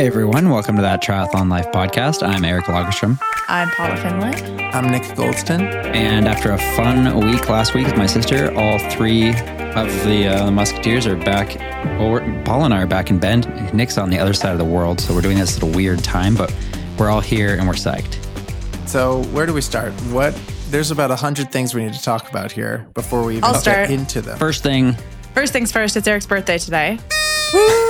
Hey everyone, welcome to that Triathlon Life podcast. I'm Eric Lagerstrom. I'm Paula Findlay. I'm Nick Goldston. And after a fun week last week with my sister, all three of the, uh, Musketeers are back. Well, we're, Paul and I are back in Bend. Nick's on the other side of the world, so we're doing this at a weird time, but we're all here and we're psyched. So, where do we start? What? There's about a hundred things we need to talk about here before we even I'll get start. into them. First thing, First things first, it's Eric's birthday today. Woo!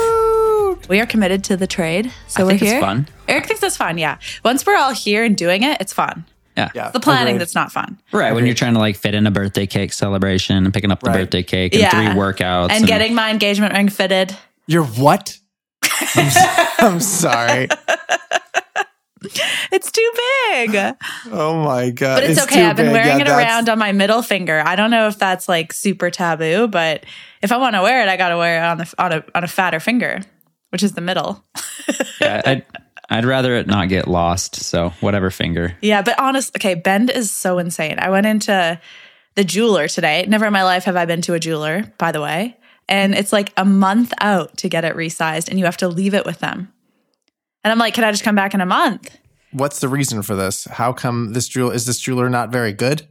We are committed to the trade, so I we're think it's here. fun. Eric thinks that's fun. Yeah, once we're all here and doing it, it's fun. yeah. Yeah, The planning agreed. that's not fun, Right, when you're trying to like fit in a birthday cake celebration and picking up the Right. birthday cake and Yeah. three workouts and getting my engagement ring fitted. You're what? I'm, s- I'm sorry. It's too big, Oh my god! but it's, too okay. I've been big. wearing Yeah, it that's- around on my middle finger. I don't know if that's like super taboo, but if I want to wear it, I got to wear it on the on a on a fatter finger, which is the middle. yeah, I'd, I'd rather it not get lost, so whatever finger. Yeah, but honest, okay, Bend is so insane. I went into the jeweler today. Never in my life have I been to a jeweler, by the way. And it's like a month out to get it resized, and you have to leave it with them. And I'm like, can I just come back in a month? What's the reason for this? How come this jeweler is this jeweler not very good?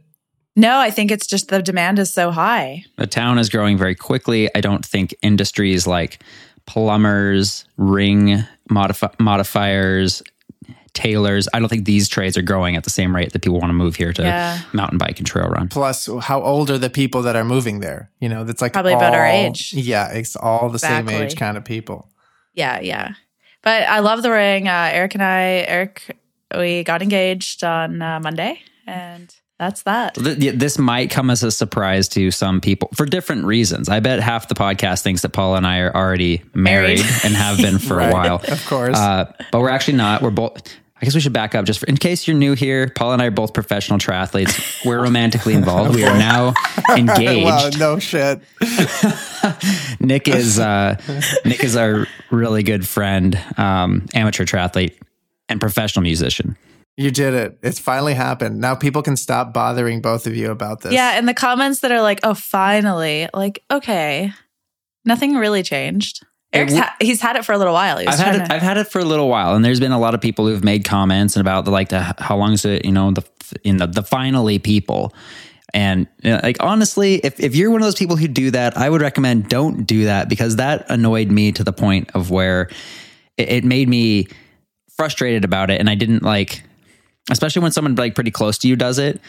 No, I think it's just the demand is so high. The town is growing very quickly. I don't think industries like plumbers, ring modifi- modifiers, tailors, I don't think these trades are growing at the same rate that people want to move here to Yeah. mountain bike and trail run. Plus, how old are the people that are moving there? You know, that's like Probably about our age. Yeah, it's all the same age kind of people. Yeah, yeah. But I love the ring. Uh, Eric and I, Eric, we got engaged on uh, Monday, and that's that. This might come as a surprise to some people for different reasons. I bet half the podcast thinks that Paula and I are already married, Married. and have been for Right, a while. of course. Uh, but we're actually not. We're both. I guess we should back up just for, in case you're new here. Paula and I are both professional triathletes. We're romantically involved. We are now engaged. Wow, no shit. Nick is uh, Nick is our really good friend, um, amateur triathlete, and professional musician. You did it. It's finally happened. Now people can stop bothering both of you about this. Yeah, and the comments that are like, "Oh, finally!" Like, okay, nothing really changed. Eric's ha- he's had it for a little while. I've had it. to- I've had it for a little while, and there's been a lot of people who've made comments and about the like the how long is it? You know, the in the the finally people. And you know, like honestly, if if you're one of those people who do that, I would recommend don't do that because that annoyed me to the point of where it, it made me frustrated about it, and I didn't like, especially when someone like pretty close to you does it.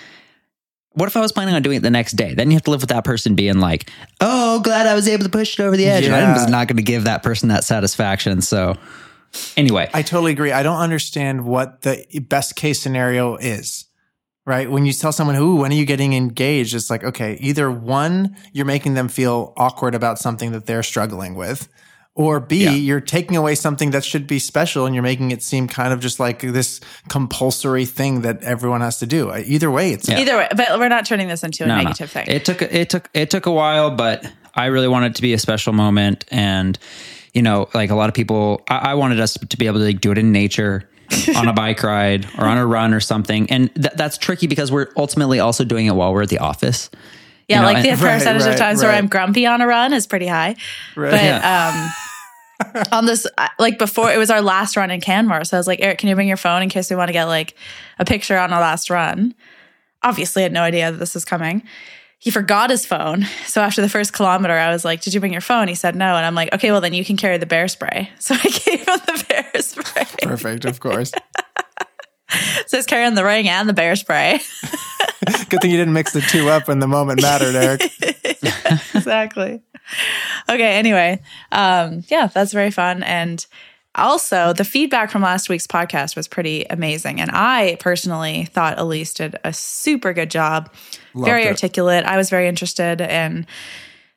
What if I was planning on doing it the next day? Then you have to live with that person being like, "Oh, glad I was able to push it over the edge." And I Yeah. was not going to give that person that satisfaction. So, anyway, I totally agree. I don't understand what the best case scenario is. Right? When you tell someone, "Ooh, when are you getting engaged?" It's like, okay, either one, you're making them feel awkward about something that they're struggling with, or B, Yeah. you're taking away something that should be special and you're making it seem kind of just like this compulsory thing that everyone has to do. Uh, either way, it's Either way, but we're not turning this into a no, no. negative thing. It took it took it took a while, but I really wanted it to be a special moment, and you know, like a lot of people, I, I wanted us to be able to like, do it in nature. on a bike ride or on a run or something. And th- that's tricky because we're ultimately also doing it while we're at the office. Yeah, know, like the and- percentage Right, of times where right. I'm grumpy on a run is pretty high. But um, on this, like before, it was our last run in Canmore. So I was like, Eric, can you bring your phone in case we want to get like a picture on our last run? Obviously, I had no idea that this was coming. He forgot his phone. So after the first kilometer, I was like, Did you bring your phone? He said no. And I'm like, Okay, well, then you can carry the bear spray. So I gave him the bear spray. perfect, of course. So he's carrying the ring and the bear spray. Good thing you didn't mix the two up when the moment mattered, Eric. exactly. Okay, anyway. Um, yeah, that's very fun. And also, the feedback from last week's podcast was pretty amazing. And I personally thought Elise did a super good job. very it. articulate. I was very interested and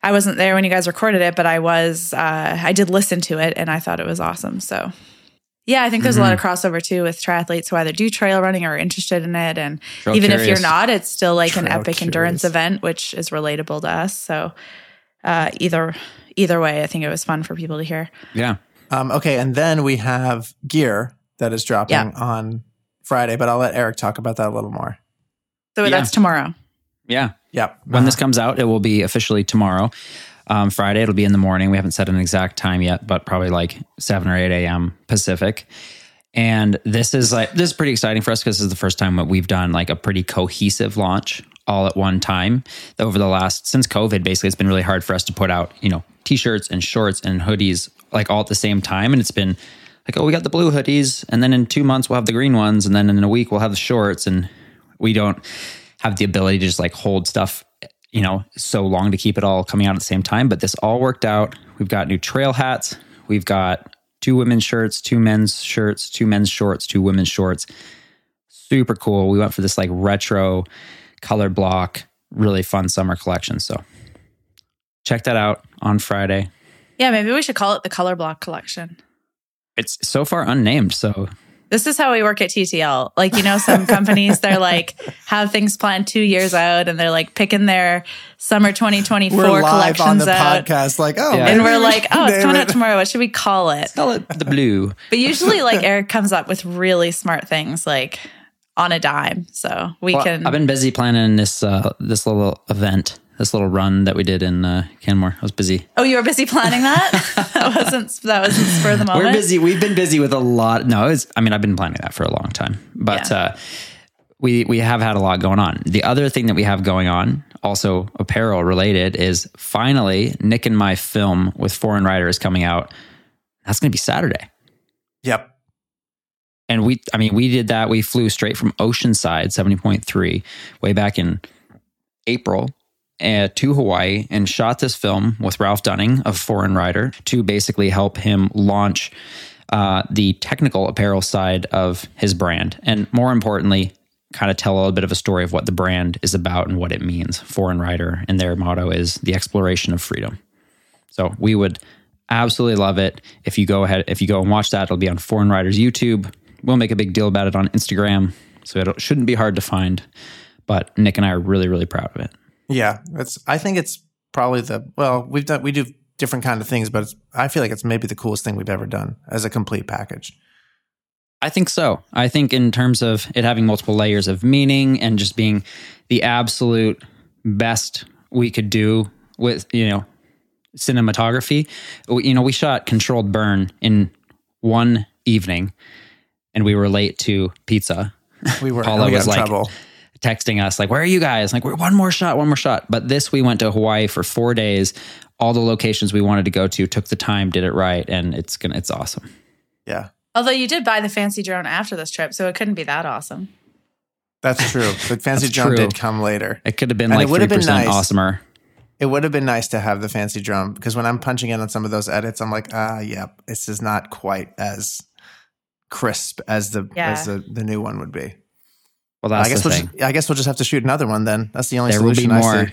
I wasn't there when you guys recorded it, but I was, uh, I did listen to it and I thought it was awesome. So, yeah, I think there's a lot of crossover too with triathletes who either do trail running or are interested in it. And Trail even if you're not, it's still like an Trail epic endurance event, which is relatable to us. So, uh, either either way, I think it was fun for people to hear. Yeah. Um, okay, and then we have gear that is dropping Yeah. on Friday, but I'll let Eric talk about that a little more. So Yeah. that's tomorrow. Yeah. Yep. When this comes out, it will be officially tomorrow. Um, Friday, it'll be in the morning. We haven't set an exact time yet, but probably like 7 or 8 a.m. Pacific. And this is like, this is pretty exciting for us because this is the first time that we've done like a pretty cohesive launch all at one time. Over the last, since COVID, basically, it's been really hard for us to put out, you know, t shirts and shorts and hoodies like all at the same time. And it's been like, oh, we got the blue hoodies. And then in two months, we'll have the green ones. And then in a week, we'll have the shorts. And we don't have the ability to just like hold stuff, you know, so long to keep it all coming out at the same time. But this all worked out. We've got new trail hats. We've got two women's shirts, two men's shirts, two men's shorts, two women's shorts. Super cool. We went for this like retro color block, really fun summer collection. So check that out on Friday. Yeah, maybe we should call it the color block collection. It's so far unnamed. So This is how we work at TTL. Like, you know, some companies, they're like, have things planned two years out and they're like picking their summer 2024 We're live collections on the out. podcast. Like, oh, Yeah. And we're like, oh, it's name coming it. out tomorrow. What should we call it? call it the blue. But usually, like, Eric comes up with really smart things, like on a dime. So we Well, can. I've been busy planning this uh, this little event, this little run that we did in uh, Canmore. I was busy. oh, you were busy planning that? that wasn't that wasn't spur of the moment. We're busy. We've been busy with a lot. No, it's, I mean, I've been planning that for a long time, but Yeah. uh, we we have had a lot going on. The other thing that we have going on, also apparel related, is finally Nick and my film with Foreign Rider is coming out. That's going to be Saturday. Yep. And we, I mean, we did that. We flew straight from Oceanside, 70.3, way back in April uh, to Hawaii and shot this film with Ralph Dunning of Foreign Rider to basically help him launch uh, the technical apparel side of his brand. And more importantly, kind of tell a little bit of a story of what the brand is about and what it means. Foreign Rider and their motto is the exploration of freedom. So we would absolutely love it if you go ahead if you go and watch that. It'll be on Foreign Riders YouTube. We'll make a big deal about it on Instagram, so it shouldn't be hard to find. But Nick and I are really really proud of it. Yeah, it's. I think it's probably the well. We've done we do different kind of things, but it's, I feel like it's maybe the coolest thing we've ever done as a complete package. I think so. I think in terms of it having multiple layers of meaning and just being the absolute best we could do with you know cinematography. We- You know, we shot controlled burn in one evening, and we were late to pizza. We were Paula oh, we was in like- trouble. Texting us like, "Where are you guys?" Like, "We're one more shot, one more shot." But this, we went to Hawaii for four days. All the locations we wanted to go to, took the time, did it right, and it's gonna, it's awesome. Yeah, Although you did buy the fancy drone after this trip, so it couldn't be that awesome. that's true. But fancy drone true. did come later. It could have been And it like would three have been percent nice. awesomer. It would have been nice to have the fancy drum because when I'm punching in on some of those edits, I'm like, ah, yep, this is not quite as crisp as the Yeah. as the, the new one would be. Well, that's I guess the we'll thing. just, I guess we'll just have to shoot another one then. That's the only there will be solution I more. see.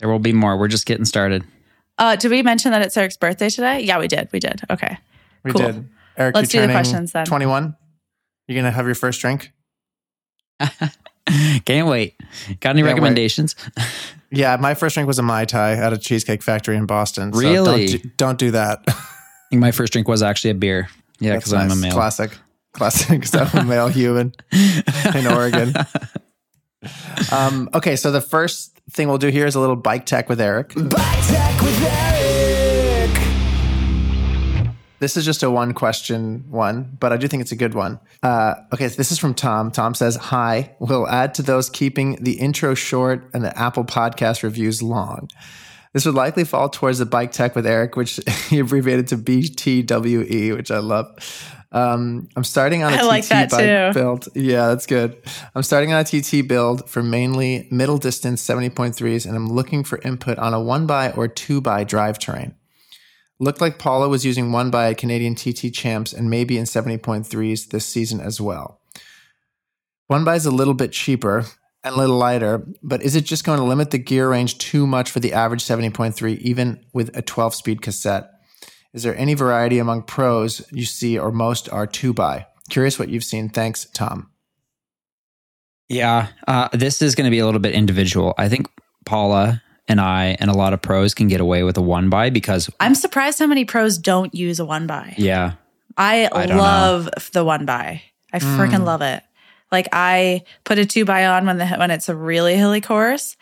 There will be more. We're just getting started. Uh, did we mention that it's Eric's birthday today? Yeah, we did. We did. Okay. We Cool. did. Eric, Let's do you're the questions then. 21. You're gonna have your first drink. Can't wait. Got any Can't wait. recommendations? Yeah, my first drink was a mai tai at a cheesecake factory in Boston. So Really? Don't do, don't do that. I think my first drink was actually a beer. Yeah, That's because I'm a nice. male. Classic. Classic. I'm male human in Oregon. Um, okay, so the first thing we'll do here is a little bike tech with Eric. Bike Tech with Eric. This is just a one question one, but I do think it's a good one. Uh, okay, so this is from Tom. Tom says, Hi, we'll add to those keeping the intro short and the Apple podcast reviews long. This would likely fall towards the bike tech with Eric, which he abbreviated to BTWE, which I love. Um, I'm starting on a I TT like bike too. build. Yeah, that's good. I'm starting on a TT build for mainly middle distance 70.3s, and I'm looking for input on a one by or two by drivetrain. Looked like Paula was using one by Canadian TT champs and maybe in 70.3s this season as well. One by is a little bit cheaper and a little lighter, but is it just going to limit the gear range too much for the average 70.3, even with a 12 speed cassette? Is there any variety among pros you see, or most are two by? Curious what you've seen. Thanks, Tom. Yeah, uh, this is going to be a little bit individual. I think Paula and I and a lot of pros can get away with a one by because I'm surprised how many pros don't use a one by. yeah, I, I don't love the one by. I freaking Mm. love it. Like I put a two by on when the when it's a really hilly course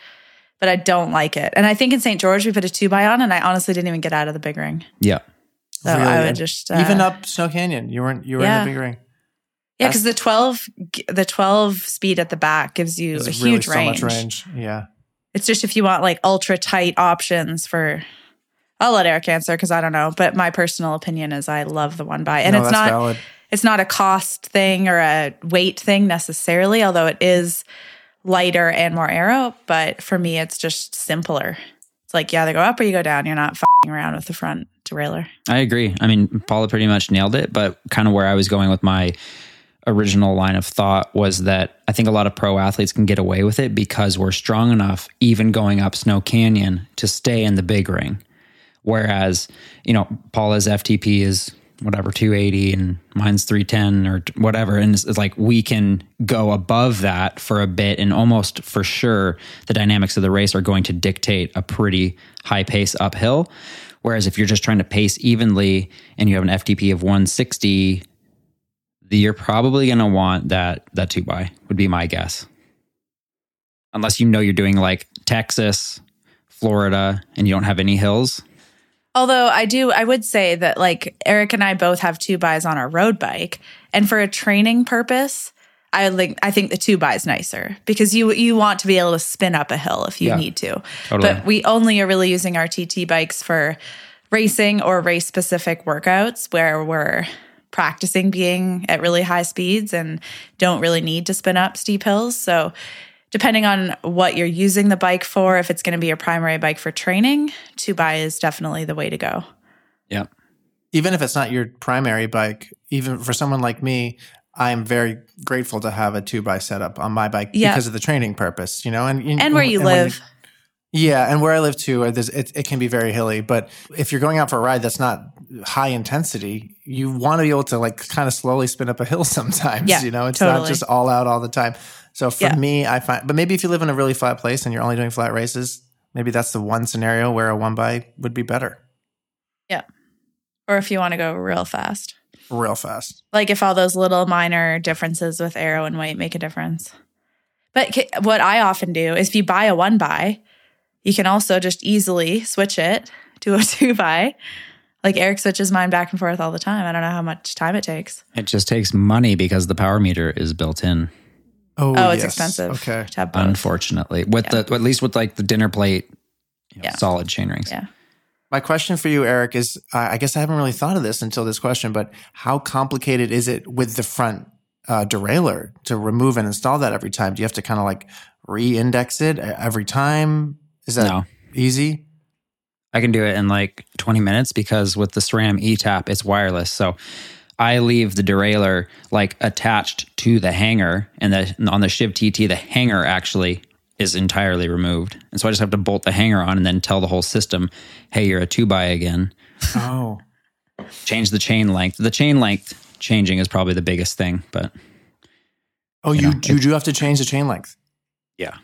but I don't like it. And I think in St. George we put a two by on, and I honestly didn't even get out of the big ring. Yeah. So Really? I would just uh, Even up Snow Canyon, you weren't you were Yeah. in the big ring. yeah, because the twelve the twelve speed at the back gives you a really huge so range. much range. Yeah. It's just if you want like ultra tight options for. I'll let Eric answer because I don't know, but my personal opinion is I love the one by, and No, it's not valid. it's not a cost thing or a weight thing necessarily, although it is lighter and more aero. But for me, it's just simpler. It's like yeah, either go up or you go down. You're not fucking around with the front I agree. I mean, Paula pretty much nailed it, but kind of where I was going with my original line of thought was that I think a lot of pro athletes can get away with it because we're strong enough, even going up Snow Canyon, to stay in the big ring. Whereas, you know, Paula's FTP is whatever 280 and mine's 310 or whatever and it's, it's like we can go above that for a bit and almost for sure the dynamics of the race are going to dictate a pretty high pace uphill whereas if you're just trying to pace evenly and you have an FTP of 160 you're probably going to want that that 2 by would be my guess. Unless you know you're doing like Texas Florida and you don't have any hills. Although I do, I would say that like Eric and I both have two buys on our road bike, and for a training purpose, I like I think the two by is nicer because you you want to be able to spin up a hill if you Yeah. need to. Totally. But we only are really using our TT bikes for racing or race specific workouts where we're practicing being at really high speeds and don't really need to spin up steep hills. So depending on what you're using the bike for, if it's going to be your primary bike for training, two by is definitely the way to go. yeah even if it's not your primary bike, even for someone like me, I'm very grateful to have a two by setup on my bike Yeah. because of the training purpose, you know, and And where you when live. yeah, and where I live too, uh, it, it can be very hilly. But if you're going out for a ride that's not high intensity, you want to be able to like kind of slowly spin up a hill sometimes. Yeah, you know, it's not just all out all the time. So for Yeah. me, I find, but maybe if you live in a really flat place and you're only doing flat races, maybe that's the one scenario where a one by would be better, Yeah, Or if you want to go real fast. Real fast. Like if all those little minor differences with aero and weight make a difference. But ca- what I often do is if you buy a one by, you can also just easily switch it to a two by. Like Eric switches mine back and forth all the time. I don't know how much time it takes. It just takes money because the power meter is built in. Oh, Oh, it's yes. expensive Okay. to have both. Unfortunately, with the at least with like the dinner plate, you know, Yeah. solid chain rings. Yeah. My question for you, Eric, is uh, I guess I haven't really thought of this until this question, but how complicated is it with the front uh, derailleur to remove and install that every time? Do you have to kind of like re-index it every time? Is that No. easy? I can do it in like 20 minutes because with the SRAM ETAP, it's wireless. So I leave the derailleur like attached to the hanger, and the, on the Shiv TT, the hanger actually is entirely removed. And so I just have to bolt the hanger on and then tell the whole system, hey, you're a two by again. Oh, Change the chain length. The chain length changing is probably the biggest thing, but oh, You you, know, you do have to change the chain length. yeah.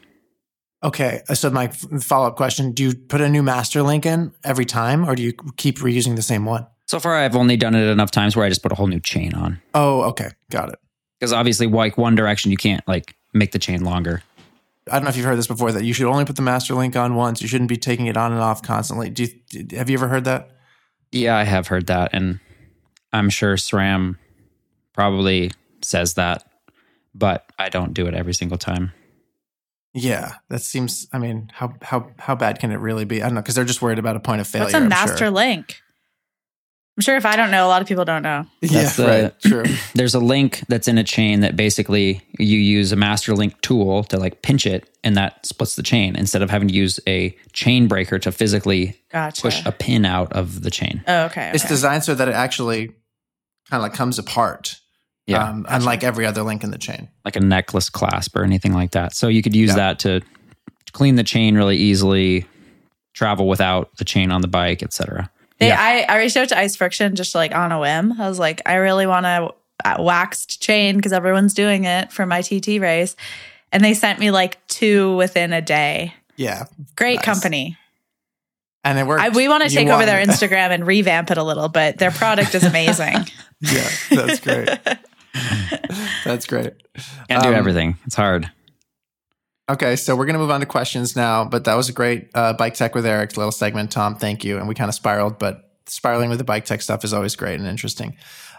Okay, uh, so my follow up question: Do you put a new master link in every time, or do you keep reusing the same one? So far, I've only done it enough times where I just put a whole new chain on. Oh, okay, got it. Because obviously, like one direction, you can't like make the chain longer. I don't know if you've heard this before that you should only put the master link on once. You shouldn't be taking it on and off constantly. Do you, have you ever heard that? Yeah, I have heard that, and I'm sure SRAM probably says that, but I don't do it every single time. Yeah, that seems. I mean, how how how bad can it really be? I don't know because they're just worried about a point of failure. What's a I'm master Sure. link? I'm sure if I don't know, a lot of people don't know. Yeah, That's the- right. True. There's a link that's in a chain that basically you use a master link tool to like pinch it, and that splits the chain instead of having to use a chain breaker to physically Gotcha. push a pin out of the chain. oh, okay. It's designed so that it actually kind of like comes apart. Yeah, um, unlike every other link in the chain. like a necklace clasp or anything like that. So you could use Yeah. that to clean the chain really easily, travel without the chain on the bike, etc. They, Yeah. I, I reached out to Ice Friction just like on a whim. I was like, I really want a a waxed chain because everyone's doing it for my TT race. And they sent me like two within a day. Yeah, Great Nice. company. and it works. I, we want to You take over their. Instagram and revamp it a little, but their product is amazing. yeah, that's great. that's great. Can't do Um, everything. It's hard. Okay, so we're going to move on to questions now, but that was a great uh, bike tech with Eric little segment, Tom. Thank you. And we kind of spiraled, but spiraling with the bike tech stuff is always great and interesting.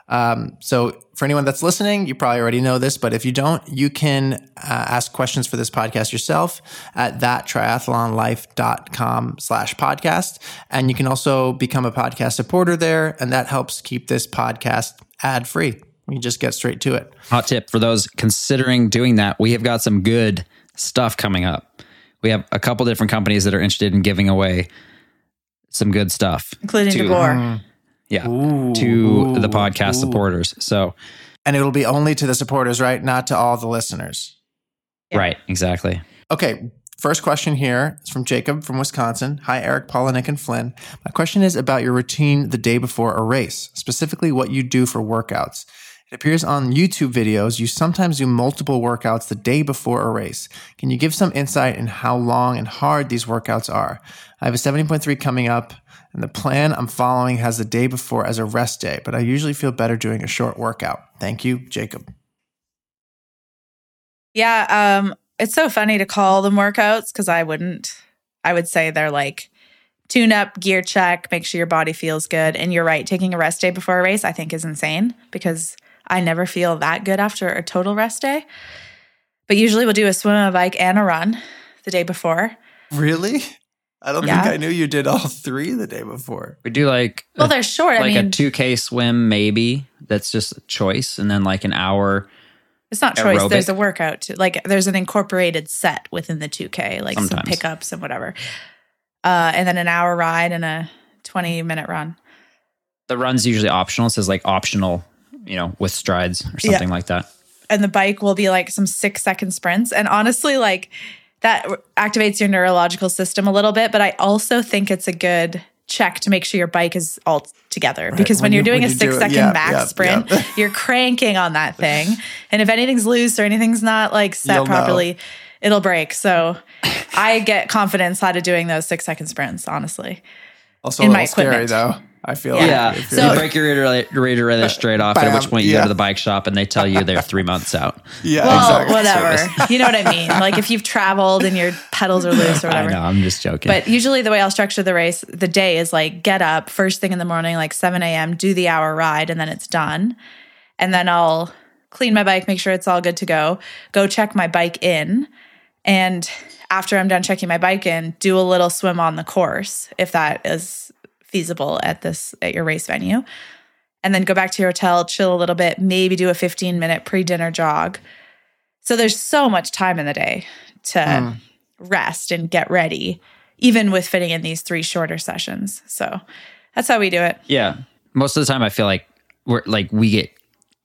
Um, so for anyone that's listening, you probably already know this, but if you don't, you can uh, ask questions for this podcast yourself at thattriathlonlife.com slash podcast. And you can also become a podcast supporter there, and that helps keep this podcast ad free. We just get straight to it. Hot tip for those considering doing that, we have got some good stuff coming up. We have a couple different companies that are interested in giving away some good stuff, including to- DeBoer. Uh, yeah, Ooh, to the podcast ooh. supporters. So, And it'll be only to the supporters, right? Not to all the listeners. Yeah. right, exactly. Okay, first question here is from Jacob from Wisconsin. Hi, Eric, Paula, Nick, and Flynn. My question is about your routine the day before a race, specifically what you do for workouts. It appears on YouTube videos you sometimes do multiple workouts the day before a race. Can you give some insight in how long and hard these workouts are? I have a 70.3 coming up, and the plan I'm following has the day before as a rest day, but I usually feel better doing a short workout. Thank you, Jacob. Yeah, um, it's so funny to call them workouts because I wouldn't. I would say they're like tune up, gear check, make sure your body feels good. And you're right, taking a rest day before a race, I think is insane because I never feel that good after a total rest day. But usually we'll do a swim, a bike, and a run the day before. Really? I don't Yeah. think I knew you did all three the day before. We do like Well, a, they're short. like I mean, a 2K swim, maybe. That's just a choice. And then like an hour. it's not choice. aerobic. There's a workout too. Like there's an incorporated set within the 2K, like some pickups and whatever. Uh, and then an hour ride and a 20 minute run. The run's usually optional. It says like optional, you know, with strides or Yeah. something like that. and the bike will be like some six second sprints. And honestly, like that activates your neurological system a little bit. But I also think it's a good check to make sure your bike is all together because when, when you're doing when a you do six it, second yeah, max yeah, sprint, yeah. you're cranking on that thing. And if anything's loose or anything's not like set You'll know. properly, it'll break. So I get confidence out of doing those six second sprints, honestly. Also, In a my little scary equipment. though. I feel Yeah. like Yeah. if So you're- you break your radiator reader rather straight off, at which point you Yeah. go to the bike shop and they tell you they're three months out. yeah, Well, exactly. whatever. you know what I mean? Like if you've traveled and your pedals are loose or whatever. I whatever. know. I'm just joking. But usually, the way I'll structure the race, the day is like get up first thing in the morning, like 7 a.m., do the hour ride, and then it's done. And then I'll clean my bike, make sure it's all good to go, go check my bike in. And after I'm done checking my bike in, do a little swim on the course if that is feasible at this at your race venue. And then go back to your hotel, chill a little bit, maybe do a 15 minute pre dinner jog. So there's so much time in the day to hmm. rest and get ready, even with fitting in these three shorter sessions. So that's how we do it. yeah. Most of the time I feel like we're like we get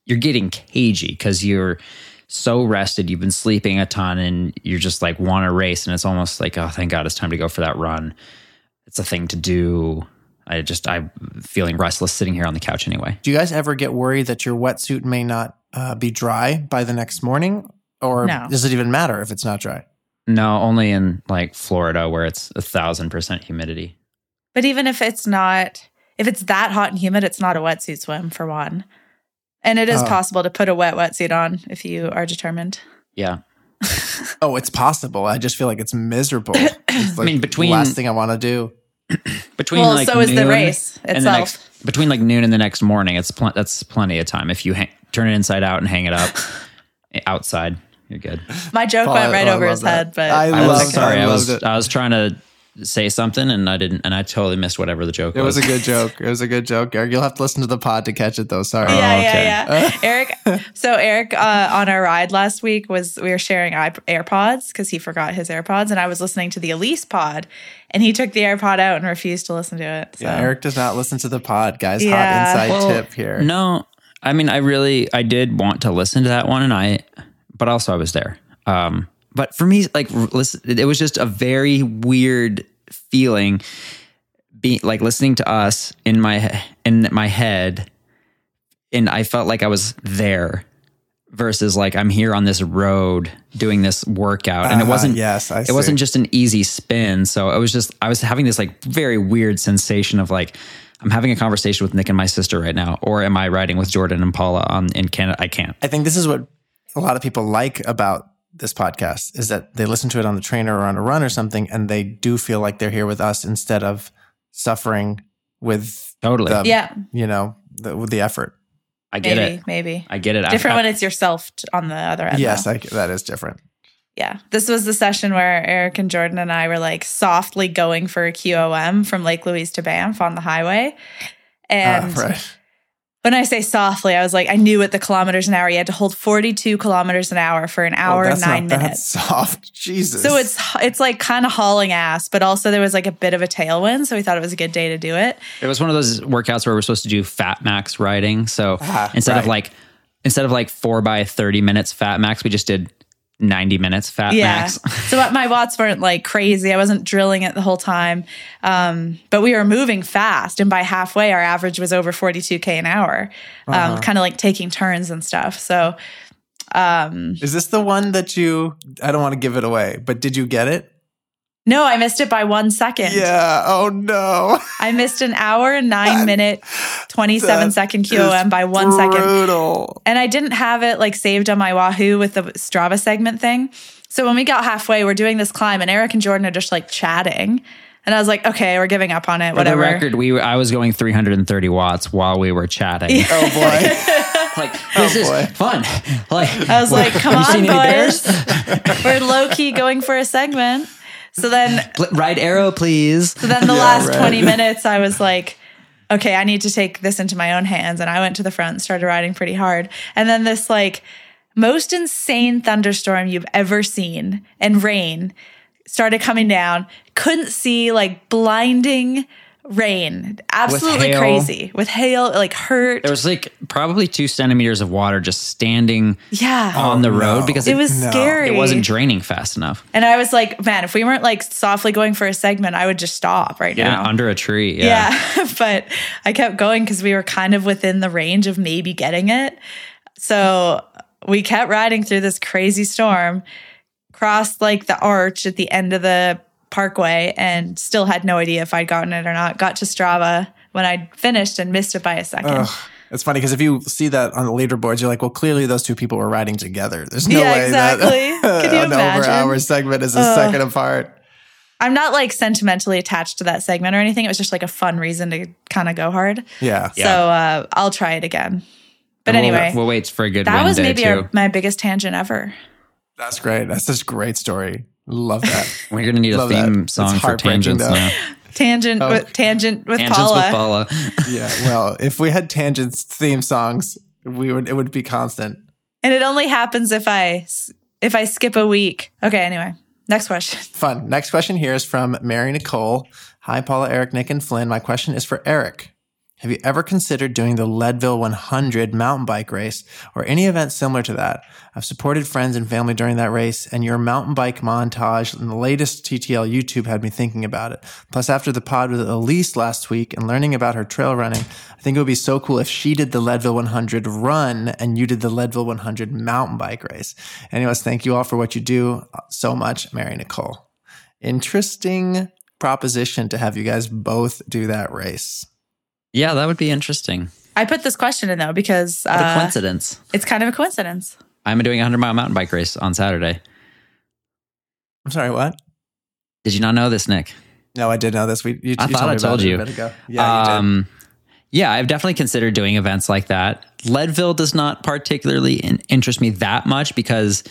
you're getting cagey because you're so rested, you've been sleeping a ton and you're just like want to race and it's almost like, oh thank God it's time to go for that run. It's a thing to do. I just I'm feeling restless sitting here on the couch anyway. Do you guys ever get worried that your wetsuit may not uh, be dry by the next morning, or No. does it even matter if it's not dry? No, only in like Florida where it's a thousand percent humidity. But even if it's not, if it's that hot and humid, it's not a wetsuit swim for one. And it is Oh. possible to put a wet wetsuit on if you are determined. Yeah. Oh, it's possible. I just feel like it's miserable. It's like mean, between- the last thing I want to do. Between Well, like so is the noon race and the itself. next between like noon and the next morning, it's pl- that's plenty of time. If you hang, turn it inside out and hang it up outside, you're good. My joke Paul, went right I over his that. head, but I I was sorry. I I was it. I was trying to say something and I didn't, and I totally missed whatever the joke It was. It was a good joke. It was a good joke, Eric. You'll have to listen to the pod to catch it, though. Sorry. yeah, Oh, okay. yeah, yeah. Eric, so Eric uh, on our ride last week was we were sharing i- AirPods because he forgot his AirPods, and I was listening to the Elise pod, and he took the AirPod out and refused to listen to it. So. Yeah, Eric does not listen to the pod, guys. Yeah. Hot inside Well, tip here. No, I mean, I really, I did want to listen to that one, and I, but also I was there. Um, but for me, like, listen, it was just a very weird feeling, being like listening to us in my in my head, and I felt like I was there. Versus like I'm here on this road doing this workout, and it Uh-huh, wasn't. yes, I it wasn't just an easy spin. So it was just I was having this like very weird sensation of like I'm having a conversation with Nick and my sister right now, or am I riding with Jordan and Paula on in Canada? I can't. I think this is what a lot of people like about this podcast is that they listen to it on the trainer or on a run or something, and they do feel like they're here with us instead of suffering with Totally. the, Yeah, you know, the, with the effort. I get maybe, it. maybe. I get it. Different I, when it's yourself t- on the other end. yes. I, that is different. yeah. This was the session where Eric and Jordan and I were like softly going for a QOM from Lake Louise to Banff on the highway. And Uh, right. When I say softly, I was like, I knew at the kilometers an hour, you had to hold 42 kilometers an hour for an hour Oh, and nine not minutes. That soft. Jesus. So it's it's like kind of hauling ass, but also there was like a bit of a tailwind, so we thought it was a good day to do it. It was one of those workouts where we're supposed to do fat max riding. So Ah, instead of like instead of like four by thirty minutes fat max, we just did ninety minutes fat Yeah. max. so my- my watts weren't like crazy. I wasn't drilling it the whole time, um, but we were moving fast, and by halfway, our average was over 42k an hour, um, Uh-huh. kind of like taking turns and stuff. So um, Is this the one that you? I don't want to give it away, but did you get it? No, I missed it by one second. Yeah. Oh no. I missed an hour and nine minute, 27 That second is QOM by one second. Brutal. And I didn't have it like saved on my Wahoo with the Strava segment thing. So when we got halfway, we're doing this climb, and Eric and Jordan are just like chatting. And I was like, okay, we're giving up on it, For the whatever. record, we were, I was going 330 watts while we were chatting. Oh boy. Like oh, this is boy. fun. Like I was like, come on, seen boys. we're low key going for a segment. So then, right arrow, please. so then the Yeah, last right. 20 minutes, I was like, okay, I need to take this into my own hands. And I went to the front and started riding pretty hard. And then this like most insane thunderstorm you've ever seen and rain started coming down. Couldn't see like blinding rain. Absolutely hail. crazy with hail, like hurt. There was like probably two centimeters of water just standing yeah. on the oh, road no. because it was no. scary. it wasn't draining fast enough. And I was like, man, if we weren't like softly going for a segment, I would just stop right Yeah, now. under a tree. Yeah. Yeah. but I kept going because we were kind of within the range of maybe getting it. So we kept riding through this crazy storm, crossed like the arch at the end of the parkway, and still had no idea if I'd gotten it or not. Got to Strava when I'd finished and missed it by a second. Ugh. It's funny because if you see that on the leaderboards, you're like, well, clearly those two people were riding together. There's no Yeah, way exactly. that Could you an over hour segment is a Ugh. second apart. I'm not like sentimentally attached to that segment or anything. It was just like a fun reason to kind of go hard. Yeah. Yeah. So uh, I'll try it again. But We'll- anyway, we'll, wait for a good that was maybe too. our, my biggest tangent ever. That's great. That's such a great story. Love that. We're gonna need a Love that. theme It's song for heartbreaking, tangents though. now. Tangent Oh. with tangent with Tangents Paula. with Paula. yeah. Well, if we had tangents theme songs, we would it would be constant. And it only happens if I if I skip a week. Okay, anyway. Next question. Fun. Next question here is from Mary Nicole. Hi, Paula, Eric, Nick, and Flynn. My question is for Eric. Have you ever considered doing the Leadville 100 mountain bike race or any event similar to that? I've supported friends and family during that race, and your mountain bike montage in the latest TTL YouTube had me thinking about it. Plus, after the pod with Elise last week and learning about her trail running, I think it would be so cool if she did the Leadville 100 run and you did the Leadville 100 mountain bike race. Anyways, thank you all for what you do uh, so much, Mary Nicole. Interesting proposition to have you guys both do that race. Yeah, that would be interesting. I put this question in though because What a uh, coincidence. it's kind of a coincidence. I'm doing a 100 mile mountain bike race on Saturday. I'm sorry, what? Did you not know this, Nick? No, I did know this. We, you, I you thought told I told you. a bit ago. Yeah, you did. um, yeah, I've definitely considered doing events like that. Leadville does not particularly in- interest me that much because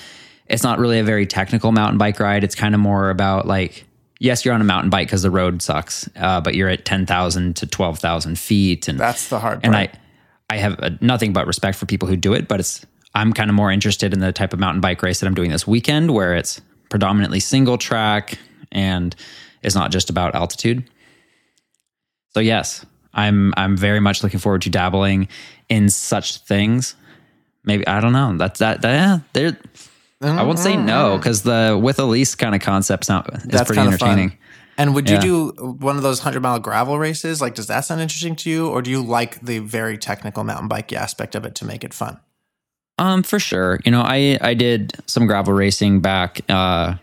it's not really a very technical mountain bike ride. It's kind of more about like, yes, you're on a mountain bike because the road sucks, uh, but you're at 10,000 to 12,000 feet. And That's the hard and part. I, I have uh nothing but respect for people who do it, but it's I'm kind of more interested in the type of mountain bike race that I'm doing this weekend, where it's predominantly single track and it's not just about altitude. So yes, I'm I'm very much looking forward to dabbling in such things. Maybe I don't know. That's that. that yeah, there. I won't say no because the with Elise kind of concept is That's pretty kinda fun. entertaining. And would Yeah. you do one of those 100 mile gravel races? Like, does that sound interesting to you? Or do you like the very technical mountain bike aspect of it to make it fun? Um, for sure. You know, I I did some gravel racing back uh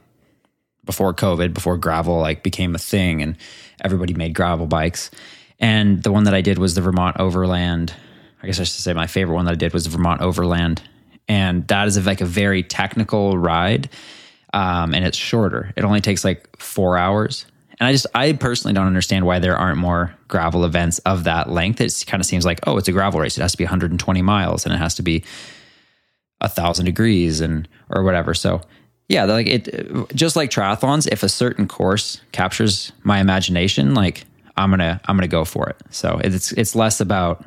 before COVID, before gravel like became a thing and everybody made gravel bikes. And the one that I did was the Vermont Overland. I guess I should say my favorite one that I did was the Vermont Overland. And that is like a very technical ride, um, and it's shorter. It only takes like four hours. And I just, I personally don't understand why there aren't more gravel events of that length. It kind of seems like, oh, it's a gravel race. It has to be 120 miles and it has to be a thousand degrees and or whatever. So yeah, like it, just like triathlons, if a certain course captures my imagination, like I'm gonna, I'm gonna go for it. So it's it's less about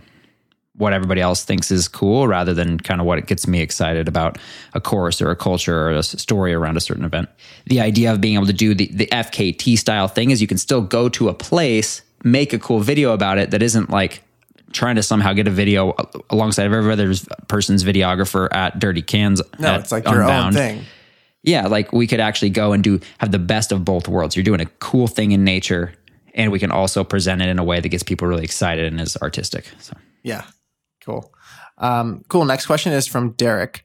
what everybody else thinks is cool rather than kind of what gets me excited about a course or a culture or a story around a certain event. The idea of being able to do the, the FKT style thing is you can still go to a place, make a cool video about it that isn't like trying to somehow get a video alongside of every other person's videographer at Dirty Kanza. No, it's like your own Unbound. thing. Yeah, like we could actually go and do have the best of both worlds. You're doing a cool thing in nature, and we can also present it in a way that gets people really excited and is artistic. So Yeah. Cool. Um, cool. Next question is from Derek.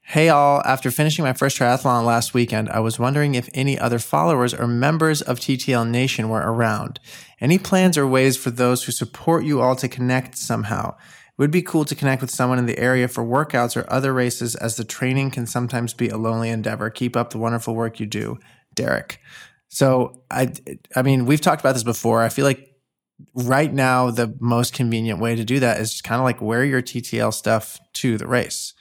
Hey, all. After finishing my first triathlon last weekend, I was wondering if any other followers or members of TTL Nation were around. Any plans or ways for those who support you all to connect somehow? It would be cool to connect with someone in the area for workouts or other races, as the training can sometimes be a lonely endeavor. Keep up the wonderful work you do, Derek. So, I, I mean, we've talked about this before. I feel like right now the most convenient way to do that is just kind of like wear your TTL stuff to the race.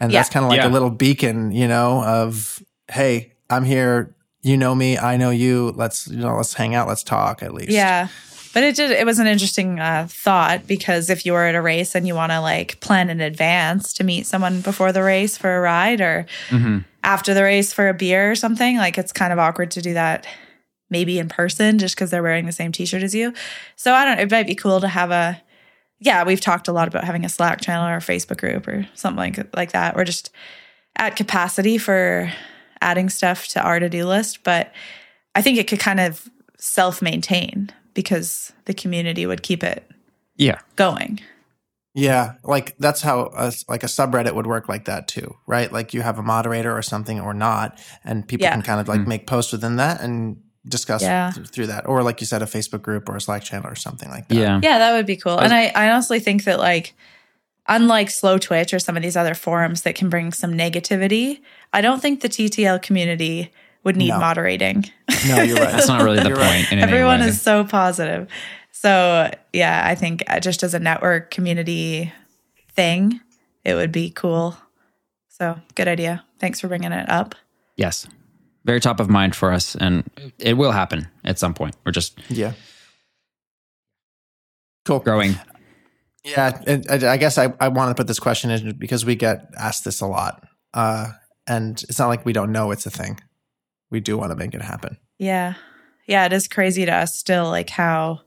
And that's kind of like Yeah. a little beacon, you know, of hey, I'm here, you know me, I know you, let's you know, let's hang out, let's talk at least. Yeah. But it did it was an interesting uh, thought because if you were at a race and you want to like plan in advance to meet someone before the race for a ride or after the race for a beer or something, like it's kind of awkward to do that maybe in person just because they're wearing the same t-shirt as you. So I don't it might be cool to have a yeah, we've talked a lot about having a Slack channel or a Facebook group or something like like that or just at capacity for adding stuff to our to-do list, but I think it could kind of self-maintain because the community would keep it yeah, going. Yeah, like that's how a, like a subreddit would work like that too, right? Like you have a moderator or something or not, and people Yeah. can kind of like mm. make posts within that and discuss Yeah. th- through that, or like you said, a Facebook group or a Slack channel or something like that. yeah, Yeah, that would be cool. And I, I honestly think that like unlike Slowtwitch or some of these other forums that can bring some negativity, I don't think the TTL community would need No. moderating. No, you're right. that's not really the You're point. right. In Everyone way. is so positive. So, yeah, I think uh, just as a network community thing, it would be cool. So, good idea. Thanks for bringing it up. yes, very top of mind for us, and it will happen at some point. We're just yeah. Cool. growing. Yeah, and I I guess I, I want to put this question in because we get asked this a lot. Uh, and it's not like we don't know it's a thing. We do want to make it happen. Yeah. Yeah, it is crazy to us still like how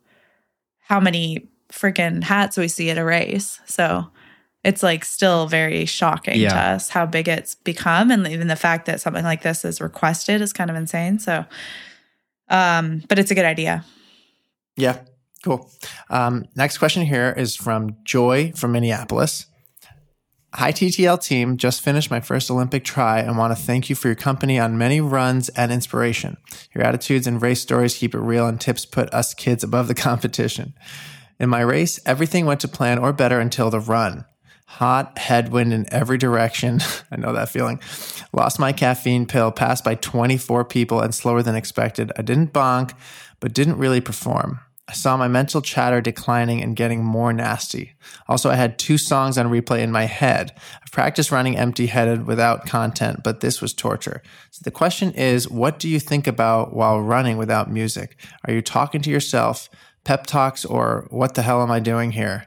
how many freaking hats we see at a race. So it's like still very shocking to us how big it's become and even the fact that something like this is requested is kind of insane. So um but it's a good idea. Yeah, cool. Um, next question here is from Joy from Minneapolis. Hi, TTL team. Just finished my first Olympic tri and want to thank you for your company on many runs and inspiration. Your attitudes and race stories keep it real, and tips put us kids above the competition. In my race, everything went to plan or better until the run. Hot headwind in every direction. I know that feeling. Lost my caffeine pill, passed by 24 people and slower than expected. I didn't bonk, but didn't really perform. I saw my mental chatter declining and getting more nasty. Also, I had two songs on replay in my head. I've practiced running empty headed without content, but this was torture. So the question is what do you think about while running without music? Are you talking to yourself, pep talks, or what the hell am I doing here?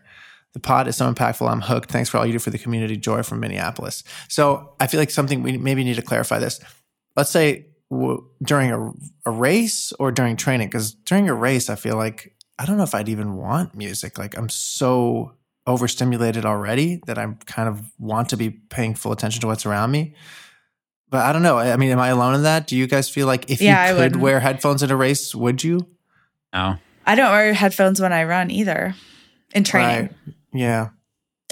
The pod is so impactful. I'm hooked. Thanks for all you do for the community. Joy from Minneapolis. So I feel like something we maybe need to clarify this. Let's say w- during a, a race or during training, because during a race, I feel like I don't know if I'd even want music. Like I'm so overstimulated already that I kind of want to be paying full attention to what's around me. But I don't know. I I mean, am I alone in that? Do you guys feel like if Yeah, you could wear headphones in a race, would you? No, I don't wear headphones when I run either in training. Right. Yeah.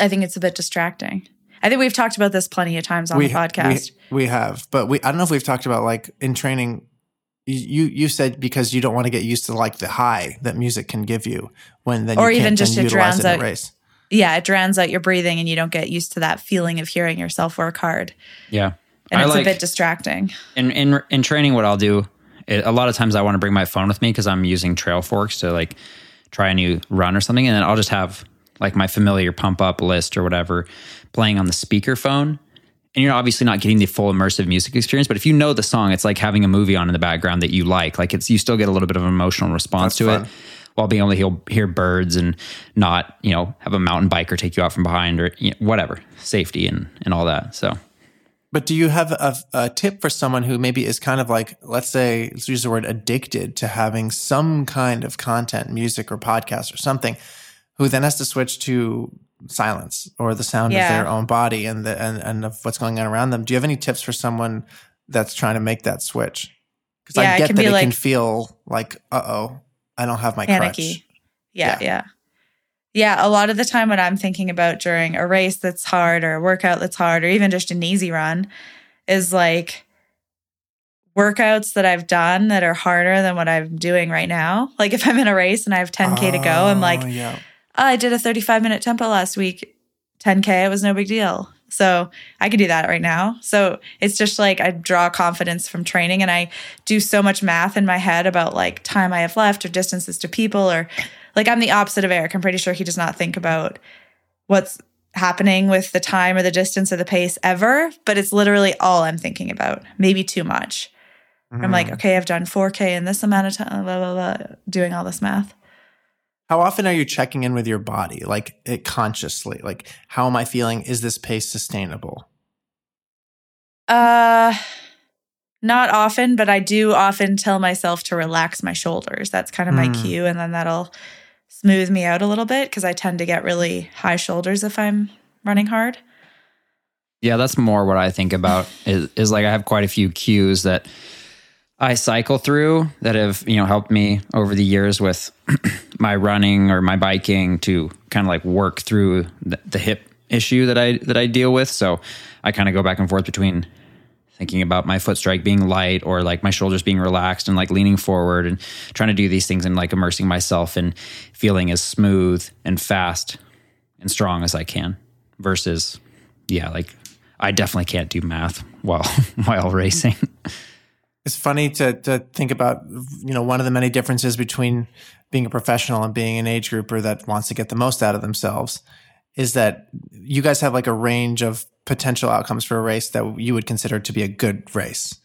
I think it's a bit distracting. I think we've talked about this plenty of times on the podcast. We, we have, but we I don't know if we've talked about like in training. You you said because you don't want to get used to like the high that music can give you when then Or you even can't just then it utilize drowns it in out- a race. yeah, it drowns out your breathing and you don't get used to that feeling of hearing yourself work hard. Yeah. And I it's like- a bit distracting. in in in training what i'll do it, a lot of times i want to bring my phone with me because i'm using Trailforks to like try a new run or something and then i'll just have like my familiar pump up list or whatever playing on the speaker phone and you're obviously not getting the full immersive music experience but if you know the song it's like having a movie on in the background that you like. Like it's you still get a little bit of an emotional response That's to fun. it while being able to hear, hear birds and not you know have a mountain biker take you out from behind or you know, whatever safety and and all that so. But do you have a, a tip for someone who maybe is kind of like, let's say, let's use the word addicted to having some kind of content, music or podcast or something, who then has to switch to silence or the sound of their own body and the and, and of what's going on around them? Do you have any tips for someone that's trying to make that switch? Because Yeah, I it get can that it can like- feel like, uh oh, I don't have my Panicky. crutch. Yeah, Yeah. yeah. Yeah, a lot of the time when I'm thinking about during a race that's hard or a workout that's hard or even just an easy run is like workouts that I've done that are harder than what I'm doing right now. Like if I'm in a race and I have 10K to go, I'm like, Oh, yeah. Oh, I did a 35 minute tempo last week, 10K, it was no big deal. So I could do that right now. So it's just like I draw confidence from training and I do so much math in my head about like time I have left or distances to people or like I'm the opposite of Eric. I'm pretty sure he does not think about what's happening with the time or the distance or the pace ever, but it's literally all I'm thinking about. Maybe too much. I'm Mm. like, okay, I've done 4K in this amount of time, blah, blah, blah, doing all this math. How often are you checking in with your body, like it consciously? Like, how am I feeling? Is this pace sustainable? Uh not often, but I do often tell myself to relax my shoulders. That's kind of my Mm. cue and then that'll smooth me out a little bit because I tend to get really high shoulders if I'm running hard. Yeah, that's more what I think about is, is like I have quite a few cues that I cycle through that have, you know, helped me over the years with my running or my biking to kind of like work through the, the hip issue that I that I deal with. So I kind of go back and forth between thinking about my foot strike being light or like my shoulders being relaxed and like leaning forward and trying to do these things and like immersing myself in feeling as smooth and fast and strong as I can versus yeah, like I definitely can't do math while while racing. It's funny to to think about, you know, one of the many differences between being a professional and being an age grouper that wants to get the most out of themselves is that you guys have like a range of potential outcomes for a race that you would consider to be a good race.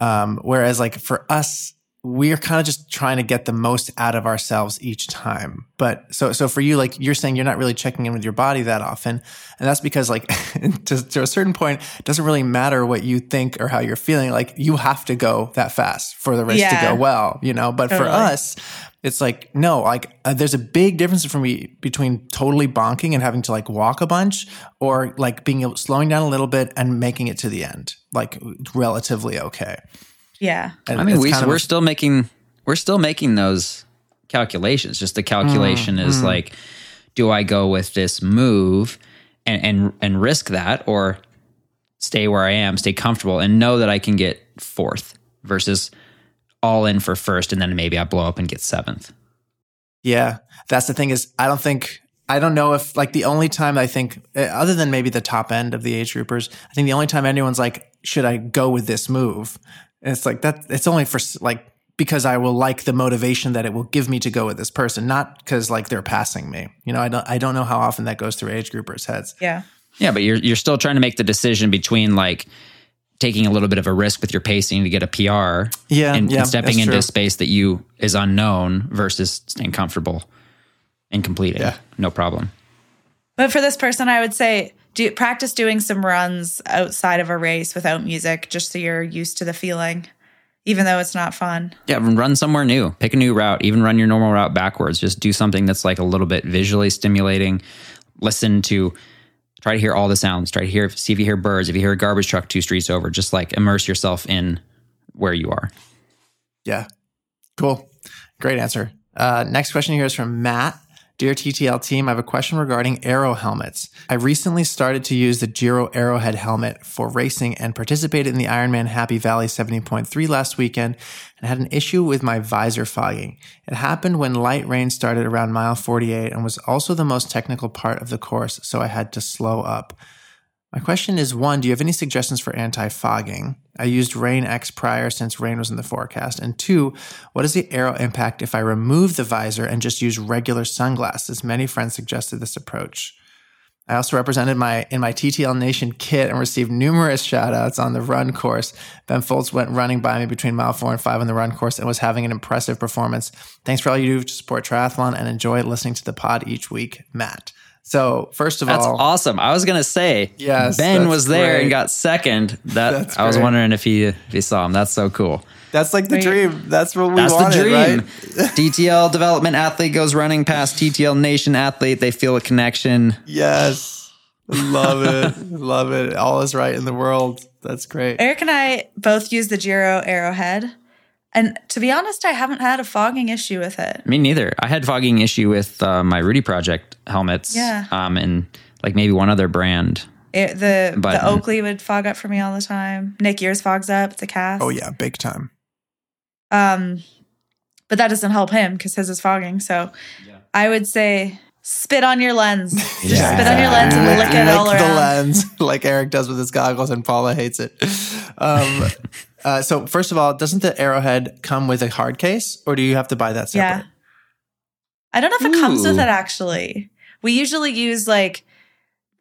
Um, whereas like for us, we're kind of just trying to get the most out of ourselves each time. But so so for you, like you're saying you're not really checking in with your body that often. And that's because like to, to a certain point, it doesn't really matter what you think or how you're feeling. Like you have to go that fast for the race Yeah. to go well, you know? But for us, it's like, no, like uh, there's a big difference for me between totally bonking and having to like walk a bunch or like being slowing down a little bit and making it to the end, like relatively okay. Yeah. And I mean, we, we're a- still making we're still making those calculations. Just the calculation Mm, is like, do I go with this move and and and risk that, or stay where I am, stay comfortable, and know that I can get fourth versus all in for first, and then maybe I blow up and get seventh. Yeah, that's the thing is I don't think I don't know if like the only time I think uh, other than maybe the top end of the age groupers, I think the only time anyone's like, should I go with this move? And it's like that. It's only for like because I will like the motivation that it will give me to go with this person, not because like they're passing me. You know, I don't I don't know how often that goes through age groupers' heads. Yeah. Yeah, but you're you're still trying to make the decision between like taking a little bit of a risk with your pacing to get a PR, Yeah, and, yeah, and stepping into true. a space that you is unknown versus staying comfortable and completing. Yeah. No problem. But for this person, I would say do practice doing some runs outside of a race without music, just so you're used to the feeling, even though it's not fun. Yeah, run somewhere new. Pick a new route. Even run your normal route backwards. Just do something that's like a little bit visually stimulating. Listen to, try to hear all the sounds. Try to hear, see if you hear birds. If you hear a garbage truck two streets over, just like immerse yourself in where you are. Yeah. Cool. Great answer. Uh, next question here is from Matt. Dear TTL team, I have a question regarding aero helmets. I recently started to use the Giro Aerohead helmet for racing and participated in the Ironman Happy Valley 70.3 last weekend and had an issue with my visor fogging. It happened when light rain started around mile 48 and was also the most technical part of the course, so I had to slow up. My question is one, do you have any suggestions for anti fogging? I used Rain X prior since rain was in the forecast. And two, what is the aero impact if I remove the visor and just use regular sunglasses? Many friends suggested this approach. I also represented my in my TTL Nation kit and received numerous shout outs on the run course. Ben Foltz went running by me between mile four and five on the run course and was having an impressive performance. Thanks for all you do to support triathlon and enjoy listening to the pod each week, Matt. So first of That's all, that's awesome. I was gonna say, Yes, Ben was there great. and got second. That That's I was great. wondering if he if he saw him. That's so cool. that's like the Right. dream. That's what we That's wanted, the dream. right? TTL development athlete goes running past TTL Nation athlete. They feel a connection. Yes. Love it. Love it. All is right in the world. That's great. Eric and I both use the Giro Aerohead. And to be honest, I haven't had a fogging issue with it. Me neither. I had fogging issue with uh, my Rudy Project helmets. Yeah. Um, and like maybe one other brand. it the But- the Oakley would fog up for me all the time. Nick yours fogs up. It's a Kask. Oh yeah, big time. Um, but that doesn't help him because his is fogging. So I would say spit on your lens. Just Yeah. spit on your lens and lick it all the around. The lens like Eric does with his goggles, and Paula hates it. Um, uh, so first of all, doesn't the Aerohead come with a hard case, or do you have to buy that separate? Yeah. I don't know if it comes with Ooh. it actually. We usually use like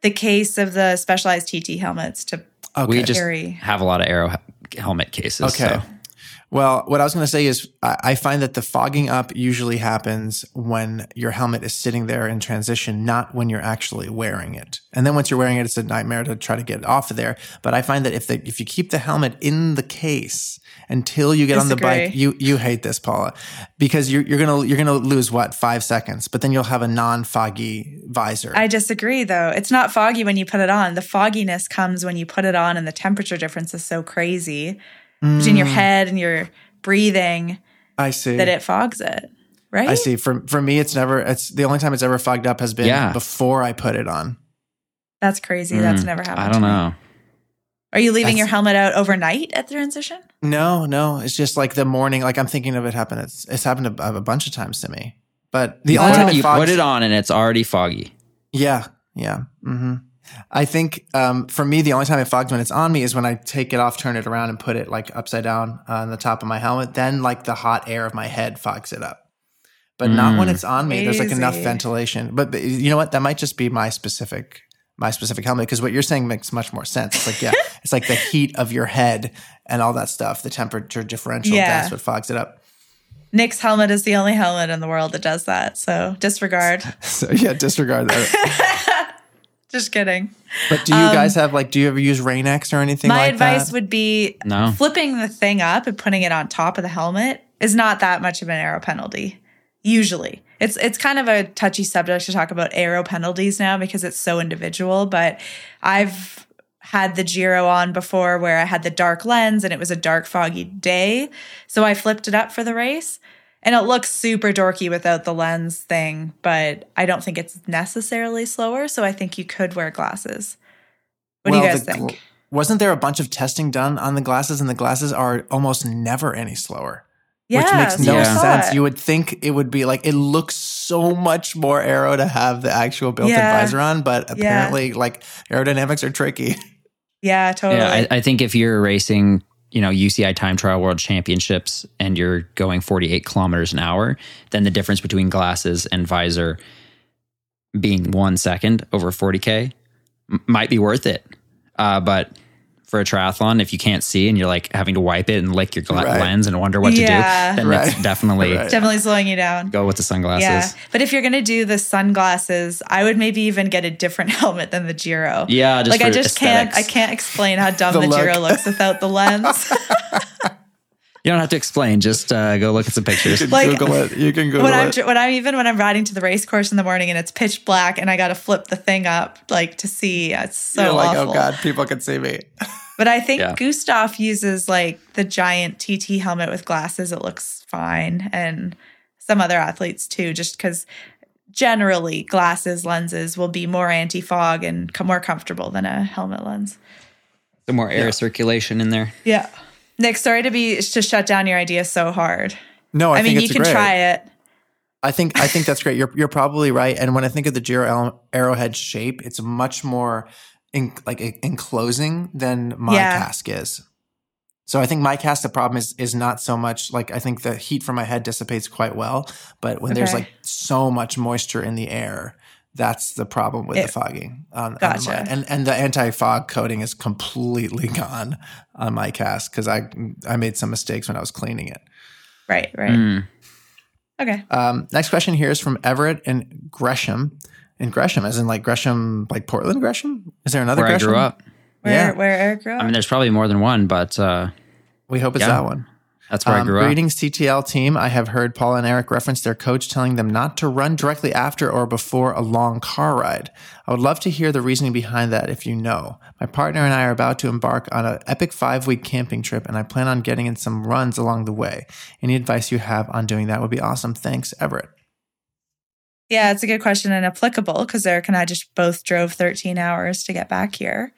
the case of the specialized TT helmets to Okay. We just Carry. have a lot of aero helmet cases. Okay. so. Well, what I was going to say is I, I find that the fogging up usually happens when your helmet is sitting there in transition, not when you're actually wearing it. And then once you're wearing it, it's a nightmare to try to get it off of there. But I find that if the, if you keep the helmet in the case until you get on the bike, you you hate this, Paula, because you're you're gonna you're gonna lose what five seconds, but then you'll have a non-foggy visor. I disagree though. It's not foggy when you put it on. The fogginess comes when you put it on and the temperature difference is so crazy between Mm. your head and your breathing I see. that it fogs it. Right? I see. For for me, it's never. It's the only time it's ever fogged up has been Yeah. before I put it on. That's crazy. That's Mm, never happened. I don't know. Are you leaving That's- your helmet out overnight at the transition? No, no. It's just like the morning. Like I'm thinking of it happen. It's it's happened a, a bunch of times to me. But the You, only time it, it you fogs, put it on and it's already foggy. Yeah, yeah. hmm I think um, for me, the only time it fogs when it's on me is when I take it off, turn it around, and put it like upside down on the top of my helmet. Then like the hot air of my head fogs it up. But not when Mm. it's on me. There's like enough ventilation. But, but you know what? That might just be my specific my specific helmet because what you're saying makes much more sense. It's like yeah, it's like the heat of your head and all that stuff. The temperature differential. Yeah. That's what fogs it up. Nick's helmet is the only helmet in the world that does that. So disregard. So yeah, disregard that. Just kidding. But do you guys have like? Do you ever use Rain-X or anything Um, My like advice that? would be No. flipping the thing up and putting it on top of the helmet is not that much of an aero penalty. Usually. It's it's kind of a touchy subject to talk about aero penalties now because it's so individual, but I've had the Giro on before where I had the dark lens and it was a dark foggy day, so I flipped it up for the race. And it looks super dorky without the lens thing, but I don't think it's necessarily slower, so I think you could wear glasses. What do you guys the think? gl- wasn't there a bunch of testing done on the glasses, and the glasses are almost never any slower, which makes no Yeah. sense. You would think it would be like it looks so much more aero to have the actual built-in Yeah. visor on, but apparently, like aerodynamics are tricky. Yeah, totally. Yeah, I, I think if you're racing, you know, UCI Time Trial World Championships and you're going 48 kilometers an hour, then the difference between glasses and visor being one second over 40K m- might be worth it. Uh, but for a triathlon, if you can't see and you're like having to wipe it and lick your gla- Right. lens and wonder what Yeah. to do, then Right. it's definitely Right. Definitely slowing you down. go with the sunglasses. Yeah. But if you're going to do the sunglasses, I would maybe even get a different helmet than the Giro. Yeah, just like I for just can't I can't explain how dumb The the, look. Giro looks without the lens. You don't have to explain. Just uh, go look at some pictures. Like, Google it. You can Google when I'm it. when I'm even when I'm riding to the race course in the morning and it's pitch black and I got to flip the thing up like to see. It's so You're like, awful. oh god, people can see me. But I think Yeah. Gustav uses like the giant TT helmet with glasses. It looks fine, and some other athletes too, just because generally glasses lenses will be more anti-fog and more comfortable than a helmet lens. The more air circulation in there. Yeah. Nick, sorry to be to shut down your idea so hard. No, I, I, mean, you can great. try it. I think I think that's great. You're you're probably right. And when I think of the Giro Aerohead shape, it's much more in, like enclosing than my Yeah. Kask is. So I think my Kask the problem is is not so much like I think the heat from my head dissipates quite well, but when there's like so much moisture in the air, that's the problem with the fogging. On, on Gotcha. mine. And and the anti fog coating is completely gone on my Kask because I I made some mistakes when I was cleaning it. Right, right. Mm. Okay. Um, next question here is from Everett and Gresham. And Gresham, as in like Gresham, like Portland Gresham? Is there another Where I Gresham? grew up. Where Yeah. where Eric grew up? I mean, there's probably more than one, but uh, We hope it's Yeah. that one. That's where I Um, grew up. greetings, TTL team. I have heard Paul and Eric reference their coach telling them not to run directly after or before a long car ride. I would love to hear the reasoning behind that if you know. My partner and I are about to embark on an epic five week camping trip, and I plan on getting in some runs along the way. Any advice you have on doing that would be awesome. Thanks, Everett. yeah, it's a good question and applicable because Eric and I just both drove 13 hours to get back here.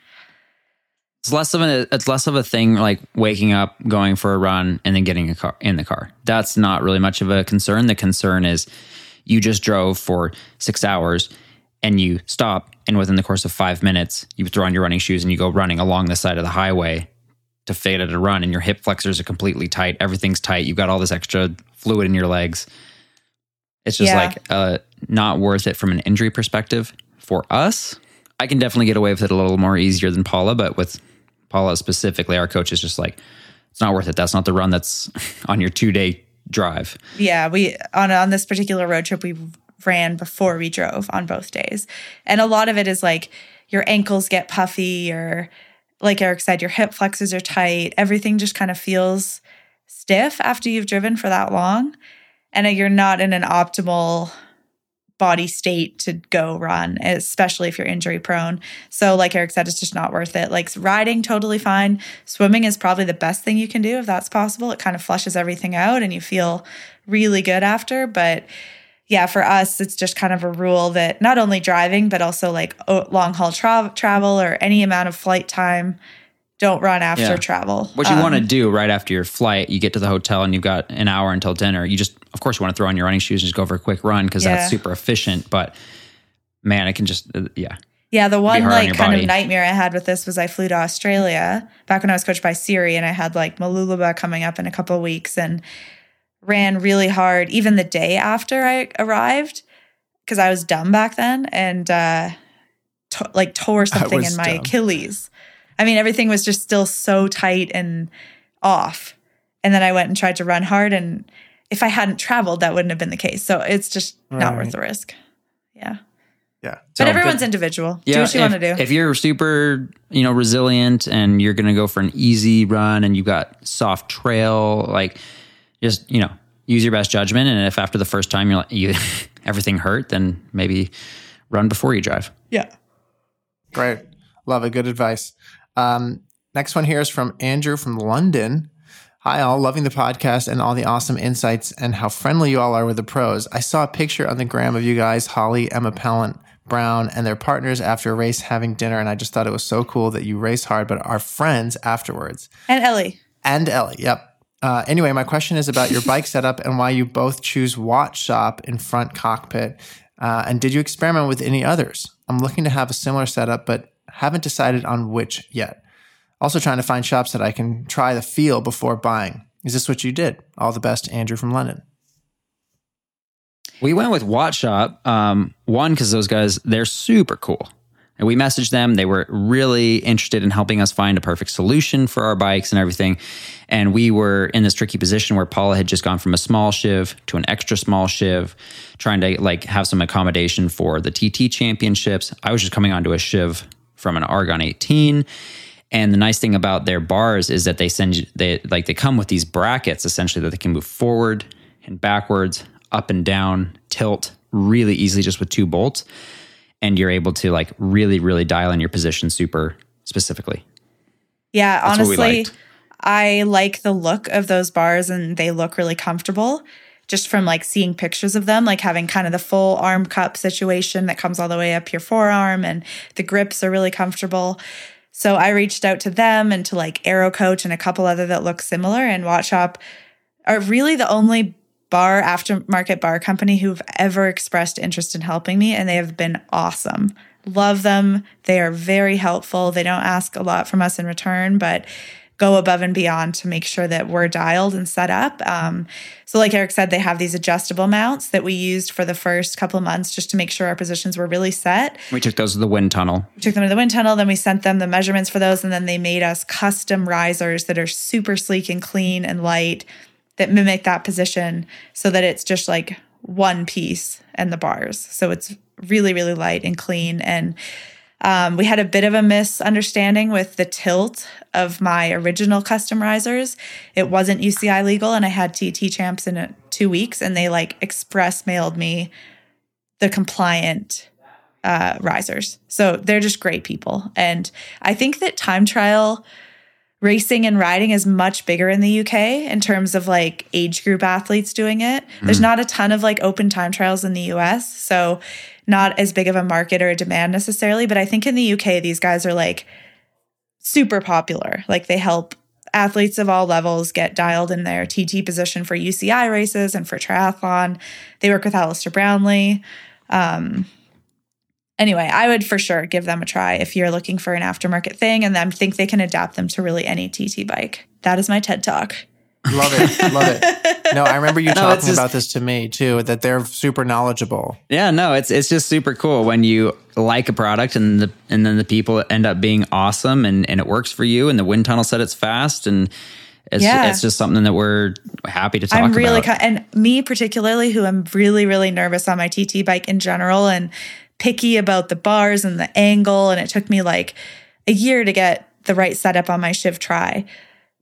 It's less of a it's less of a thing like waking up, going for a run, and then getting a car in the car. That's not really much of a concern. The concern is you just drove for six hours and you stop, and within the course of five minutes, you throw on your running shoes and you go running along the side of the highway to fade at a run, and your hip flexors are completely tight. Everything's tight. You've got all this extra fluid in your legs. It's just Yeah. like uh, not worth it from an injury perspective for us. I can definitely get away with it a little more easier than Paula, but with Paula specifically, our coach is just like, it's not worth it. That's not the run that's on your two day drive. Yeah, we on on this particular road trip we ran before we drove on both days. And a lot of it is like your ankles get puffy or like Eric said your hip flexors are tight. Everything just kind of feels stiff after you've driven for that long and uh, you're not in an optimal body state to go run, especially if you're injury prone. So, like Eric said, it's just not worth it. Like riding, totally fine. Swimming is probably the best thing you can do if that's possible. It kind of flushes everything out and you feel really good after. But yeah, for us, it's just kind of a rule that not only driving, but also like oh, long haul tra- travel or any amount of flight time, don't run after Yeah. travel. What you Um, want to do right after your flight, you get to the hotel and you've got an hour until dinner. You just, of course, you want to throw on your running shoes and just go for a quick run because Yeah. that's super efficient. But man, it can just, uh, yeah. Yeah, the one hard on like kind body. of nightmare I had with this was I flew to Australia back when I was coached by Siri, and I had like Mooloolaba coming up in a couple of weeks, and ran really hard even the day after I arrived because I was dumb back then, and uh, to- like tore something in my dumb. Achilles. I mean, everything was just still so tight and off, and then I went and tried to run hard, and if I hadn't traveled, that wouldn't have been the case. So it's just not worth the risk. Yeah. Yeah. So- But everyone's individual. do what you if, want to do. If you're super, you know, resilient and you're going to go for an easy run and you've got soft trail, like just, you know, use your best judgment. And if after the first time you're like, you, everything hurt, then maybe run before you drive. yeah. Great. Love it. Good advice. Um, next one here is from Andrew from London. Hi, all. Loving the podcast and all the awesome insights and how friendly you all are with the pros. I saw a picture on the gram of you guys, Holly, Emma Pallant, Brown, and their partners after a race having dinner. And I just thought it was so cool that you race hard, but are friends afterwards. And Ellie. And Ellie, yep. Uh, anyway, my question is about your bike setup and why you both choose Watt Shop in front cockpit. Uh, and did you experiment with any others? I'm looking to have a similar setup, but haven't decided on which yet. Also, trying to find shops that I can try the feel before buying. Is this what you did? All the best, Andrew from London. We went with Watt Shop. Um, one, because those guys, they're super cool. And we messaged them. They were really interested in helping us find a perfect solution for our bikes and everything. And we were in this tricky position where Paula had just gone from a small shiv to an extra small shiv, trying to like have some accommodation for the TT championships. I was just coming onto a shiv from an Argon 18. And the nice thing about their bars is that they send you they like they come with these brackets essentially that they can move forward and backwards, up and down, tilt really easily just with two bolts. And you're able to like really, really dial in your position super specifically. Yeah, That's honestly. I like the look of those bars and they look really comfortable. Just from like seeing pictures of them, like having kind of the full arm cup situation that comes all the way up your forearm and the grips are really comfortable. So I reached out to them and to like Aero Coach and a couple other that look similar and Watt Shop are really the only bar aftermarket bar company who've ever expressed interest in helping me and they have been awesome. Love them. They are very helpful. They don't ask a lot from us in return, but go above and beyond to make sure that we're dialed and set up. Um, so, like Eric said, they have these adjustable mounts that we used for the first couple of months just to make sure our positions were really set. We took those to the wind tunnel. We took them to the wind tunnel, then we sent them the measurements for those, and then they made us custom risers that are super sleek and clean and light that mimic that position so that it's just like one piece and the bars. So it's really, really light and clean. And um, we had a bit of a misunderstanding with the tilt of my original custom risers. It wasn't UCI legal, and I had TT champs in two weeks, and they like express mailed me the compliant uh, risers. So they're just great people. And I think that time trial racing and riding is much bigger in the UK in terms of like age group athletes doing it. There's not a ton of like open time trials in the US. So not as big of a market or a demand necessarily, but I think in the UK these guys are like super popular. Like they help athletes of all levels get dialed in their TT position for UCI races and for triathlon. They work with Alistair Brownlee. Um, anyway, I would for sure give them a try if you're looking for an aftermarket thing and then think they can adapt them to really any TT bike. That is my TED talk. Love it. Love it. No, I remember you it's talking just- about this to me too, that they're super knowledgeable. Yeah, no, it's it's just super cool when you like a product and the and then the people end up being awesome and and it works for you and the wind tunnel said it's fast and it's Yeah. it's just something that we're happy to talk I'm really about. ki- and me particularly who am really really nervous on my TT bike in general and picky about the bars and the angle and it took me like a year to get the right setup on my Shiv Tri.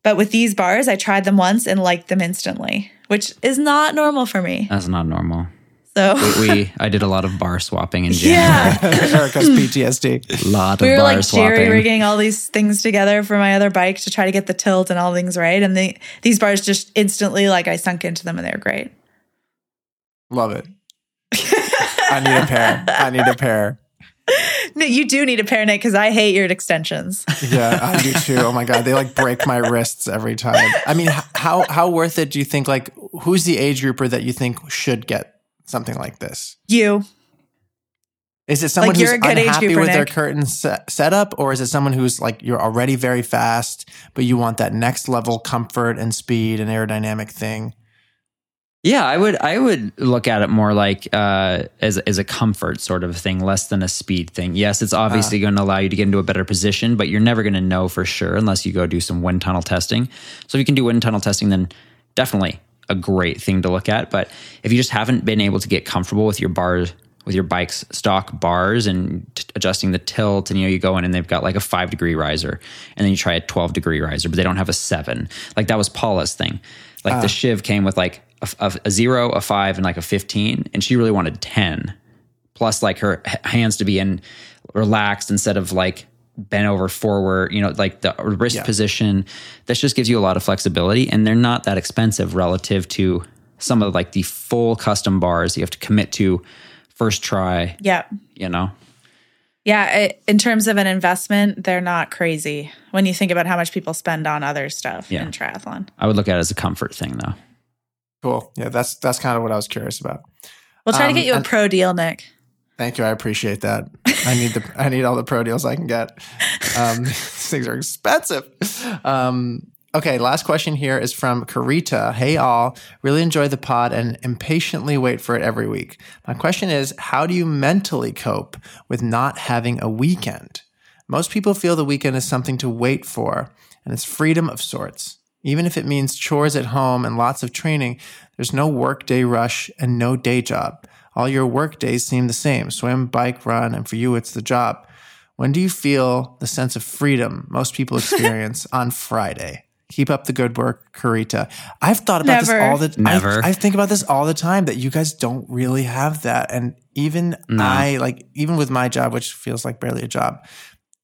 But with these bars, I tried them once and liked them instantly, which is not normal for me. That's not normal. So We I did a lot of bar swapping in January. yeah, Erica's PTSD. A lot of we were bar like swapping. jerry rigging all these things together for my other bike to try to get the tilt and all things right. And they, these bars just instantly like I sunk into them and they were great. Love it. I need a pair. I need a pair. No, you do need a pair, Nick, because I hate your extensions. Yeah, I do too. Oh my god, they like break my wrists every time. I mean, how how worth it do you think? Like, who's the age grouper that you think should get something like this? You. Is it someone Like, who's you're a good age unhappy with their curtain set, setup, or is it someone who's like you're already very fast, but you want that next level comfort and speed and aerodynamic thing? Yeah, I would I would look at it more like uh, as as a comfort sort of thing, less than a speed thing. Yes, it's obviously going to allow you to get into a better position, but you're never going to know for sure unless you go do some wind tunnel testing. So if you can do wind tunnel testing, then definitely a great thing to look at. But if you just haven't been able to get comfortable with your bars with your bike's stock bars and t- adjusting the tilt and you know you go in and they've got like a five degree riser and then you try a 12 degree riser but they don't have a seven like that was paula's thing like the shiv came with like a, a, a zero a five and like a 15 and she really wanted 10 plus like her hands to be in relaxed instead of like bent over forward you know like the wrist Yeah. position this just gives you a lot of flexibility and they're not that expensive relative to some of like the full custom bars you have to commit to first try Yeah. you know Yeah. It, in terms of an investment, they're not crazy when you think about how much people spend on other stuff Yeah. in triathlon. i would look at it as a comfort thing though Cool. Yeah, that's that's kind of what I was curious about. We'll try Um, to get you a pro deal, Nick. Thank you. I appreciate that. I need the I need all the pro deals I can get. Um, these things are expensive. Um, okay, last question here is from Karita. Hey all, really enjoy the pod and impatiently wait for it every week. My question is, how do you mentally cope with not having a weekend? Most people feel the weekend is something to wait for, and it's freedom of sorts. Even if it means chores at home and lots of training, there's no workday rush and no day job. All your work days seem the same swim, bike, run, and for you, it's the job. When do you feel the sense of freedom most people experience on Friday? Keep up the good work, Karita. I've thought about Never. this all the Never. I, I think about this all the time that you guys don't really have that. And even I, like, even with my job, which feels like barely a job,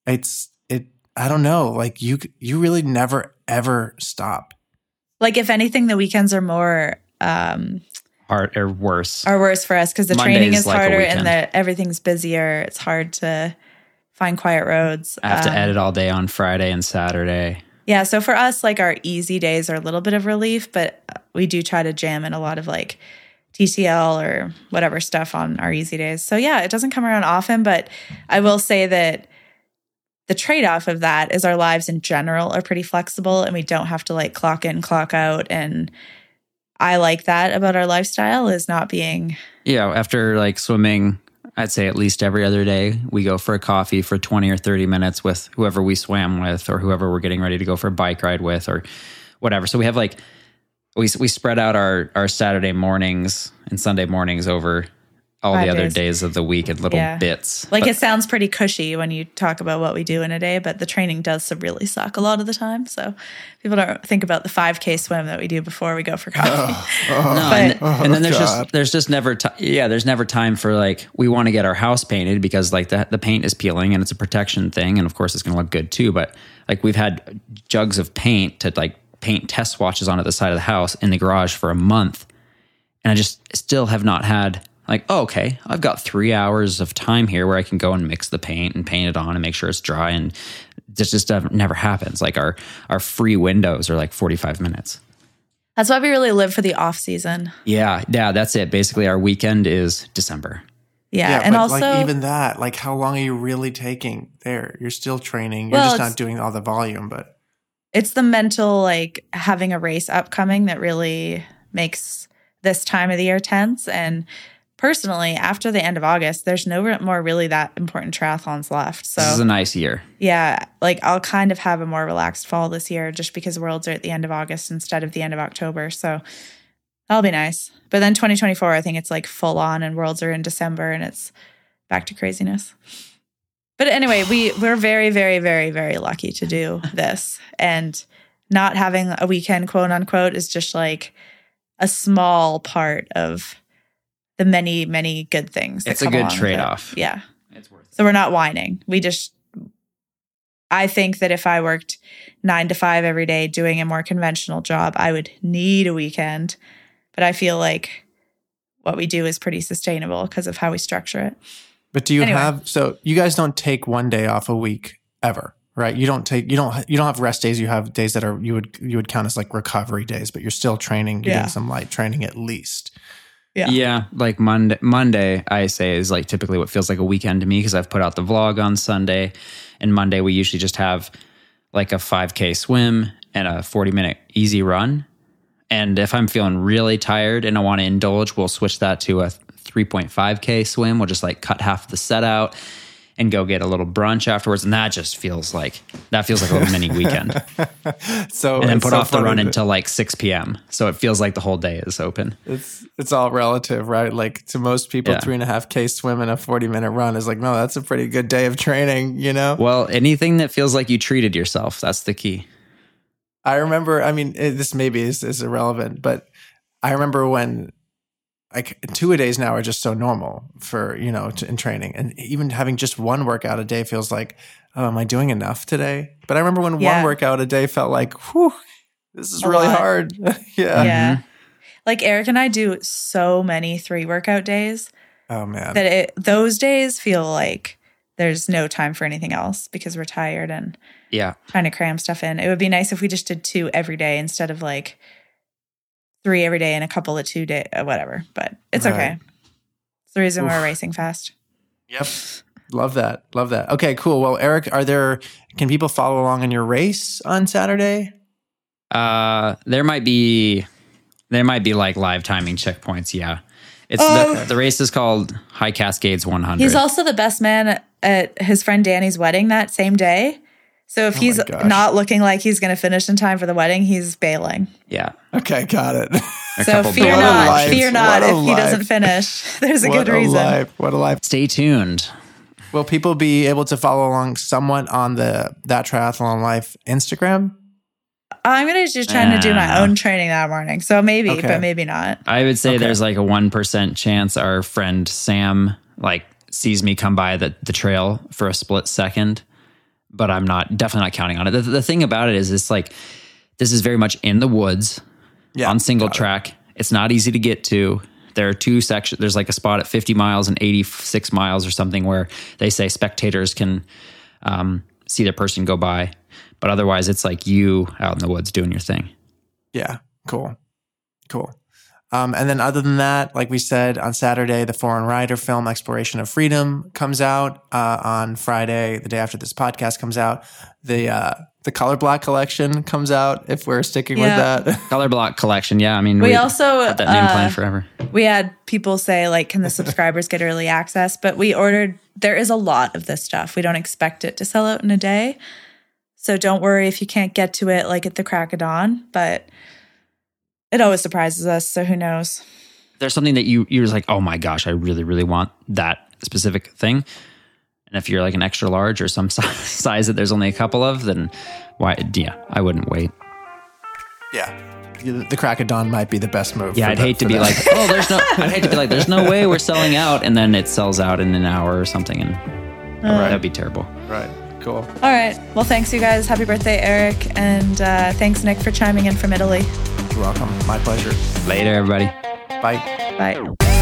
it's, it, I don't know. Like, you, you really never, ever stop. Like, if anything, the weekends are more um, hard or worse. are worse for us because the Monday training is is like harder and the everything's busier. It's hard to find quiet roads. I have to Um, edit all day on Friday and Saturday. Yeah, so for us, like our easy days are a little bit of relief, but we do try to jam in a lot of like TTL or whatever stuff on our easy days. So yeah, it doesn't come around often, but I will say that the trade off of that is our lives in general are pretty flexible and we don't have to like clock in, clock out. And I like that about our lifestyle is not being, Yeah, after like swimming, I'd say at least every other day, we go for a coffee for 20 or 30 minutes with whoever we swam with or whoever we're getting ready to go for a bike ride with or whatever. So we have like, we, we spread out our, our Saturday mornings and Sunday mornings over all Five the other days. days of the week in little Yeah. bits. like But- it sounds pretty cushy when you talk about what we do in a day, but the training does really suck a lot of the time. So people don't think about the 5K swim that we do before we go for coffee. Oh, oh, no, But- and, oh, and then there's God. just there's just never ti yeah there's never time for like we want to get our house painted because like the the paint is peeling and it's a protection thing and of course it's going to look good too but like we've had jugs of paint to like paint test swatches onto the side of the house in the garage for a month and I just still have not had like oh, okay I've got three hours of time here where I can go and mix the paint and paint it on and make sure it's dry and this just never happens like our our free windows are like 45 minutes That's why we really live for the off season. yeah, yeah, that's it. Basically, our weekend is December. Yeah. and but also, like even that, like how long are you really taking there? You're still training. You're Well, just not doing all the volume, but it's the mental, like having a race upcoming that really makes this time of the year tense. And personally, after the end of August, there's no more really that important triathlons left. So, This is a nice year. yeah, like I'll kind of have a more relaxed fall this year just because Worlds are at the end of August instead of the end of October. So, that'll be nice. But then 2024, I think it's like full on and Worlds are in December and it's back to craziness. But anyway, we we're very very very very lucky to do this and not having a weekend quote unquote is just like a small part of the many many good things. that It's a good along with it. trade-off. Yeah. It's worth it. So we're not whining. We just I think that if I worked 9 to 5 every day doing a more conventional job, I would need a weekend. But I feel like what we do is pretty sustainable because of how we structure it. but do you Anyway. have so you guys don't take one day off a week ever, right? You don't take you don't you don't have rest days. You have days that are you would you would count as like recovery days, but you're still training. You're Yeah. doing some light training at least. Yeah. Yeah, like Monday. Monday, I say is like typically what feels like a weekend to me because I've put out the vlog on Sunday, and Monday we usually just have like a 5K swim and a 40 minute easy run. And if I'm feeling really tired and I want to indulge, we'll switch that to a 3.5K swim. We'll just like cut half the set out and go get a little brunch afterwards, and that just feels like that feels like a little mini weekend. So And then put so off the run until like 6 p.m. So it feels like the whole day is open. It's it's all relative, right? Like to most people, Yeah. three and a half k swim and a forty minute run is like, no, that's a pretty good day of training, you know. Well, anything that feels like you treated yourself, that's the key. I remember. I mean, it, this maybe is, is irrelevant, but I remember when like two a days now are just so normal for you know to, in training, and even having just one workout a day feels like, oh, am I doing enough today? But I remember when Yeah. one workout a day felt like, whew, this is A really lot. hard. yeah. Yeah. Mm-hmm. Like Eric and I do so many three workout days Oh man. that it those days feel like there's no time for anything else because we're tired and Yeah. trying to cram stuff in. It would be nice if we just did two every day instead of like three every day and a couple of two day uh, whatever. But it's Right. okay. It's the reason Oof. we're racing fast. Yep. Love that. Love that. Okay, cool. Well, Eric, are there can people follow along on your race on Saturday? Uh, there might be, there might be like live timing checkpoints. Yeah. It's Oh. the, the race is called High Cascades 100. He's also the best man at his friend Danny's wedding that same day. So if Oh he's not looking like he's going to finish in time for the wedding, he's bailing. yeah. Okay, got it. A So fear What a big- not, life. fear not What a if he doesn't finish. There's a what good reason. a life. What a life. Stay tuned. Will people be able to follow along somewhat on the that triathlon life Instagram? I'm going to just trying to do my own training that morning. So maybe, Okay. but maybe not. I would say Okay. there's like a 1% chance our friend Sam like sees me come by the, the trail for a split second, but I'm not definitely not counting on it. The, the thing about it is it's like, this is very much in the woods Yeah. on single got it. track. It's not easy to get to. there are two sections. There's like a spot at 50 miles and 86 miles or something where they say spectators can um, see the person go by, but otherwise it's like you out in the woods doing your thing. Yeah, cool, cool. Um, and then other than that, like we said on Saturday, the Foreign Rider film Exploration of Freedom comes out. Uh, on Friday, the day after this podcast comes out, the uh, the Color Block collection comes out. If we're sticking Yeah. with that, Color block collection. Yeah, I mean, We also had that name uh, planned forever. we had people say like can the subscribers get early access but we ordered there is a lot of this stuff we don't expect it to sell out in a day so don't worry if you can't get to it like at the crack of dawn but it always surprises us so who knows there's something that you you're just like, oh my gosh, I really really want that specific thing. And if you're like an extra large or some size, size that there's only a couple of, then why? Yeah, I wouldn't wait. yeah, the crack of dawn might be the best move. Yeah, for I'd the- hate to be that. like, oh, there's no. I'd hate to be like, there's no way we're selling out, and then it sells out in an hour or something, and that'd be terrible. right, cool. all right well thanks you guys happy birthday eric and uh, thanks nick for chiming in from italy You're welcome. My pleasure. Later, everybody. Bye. bye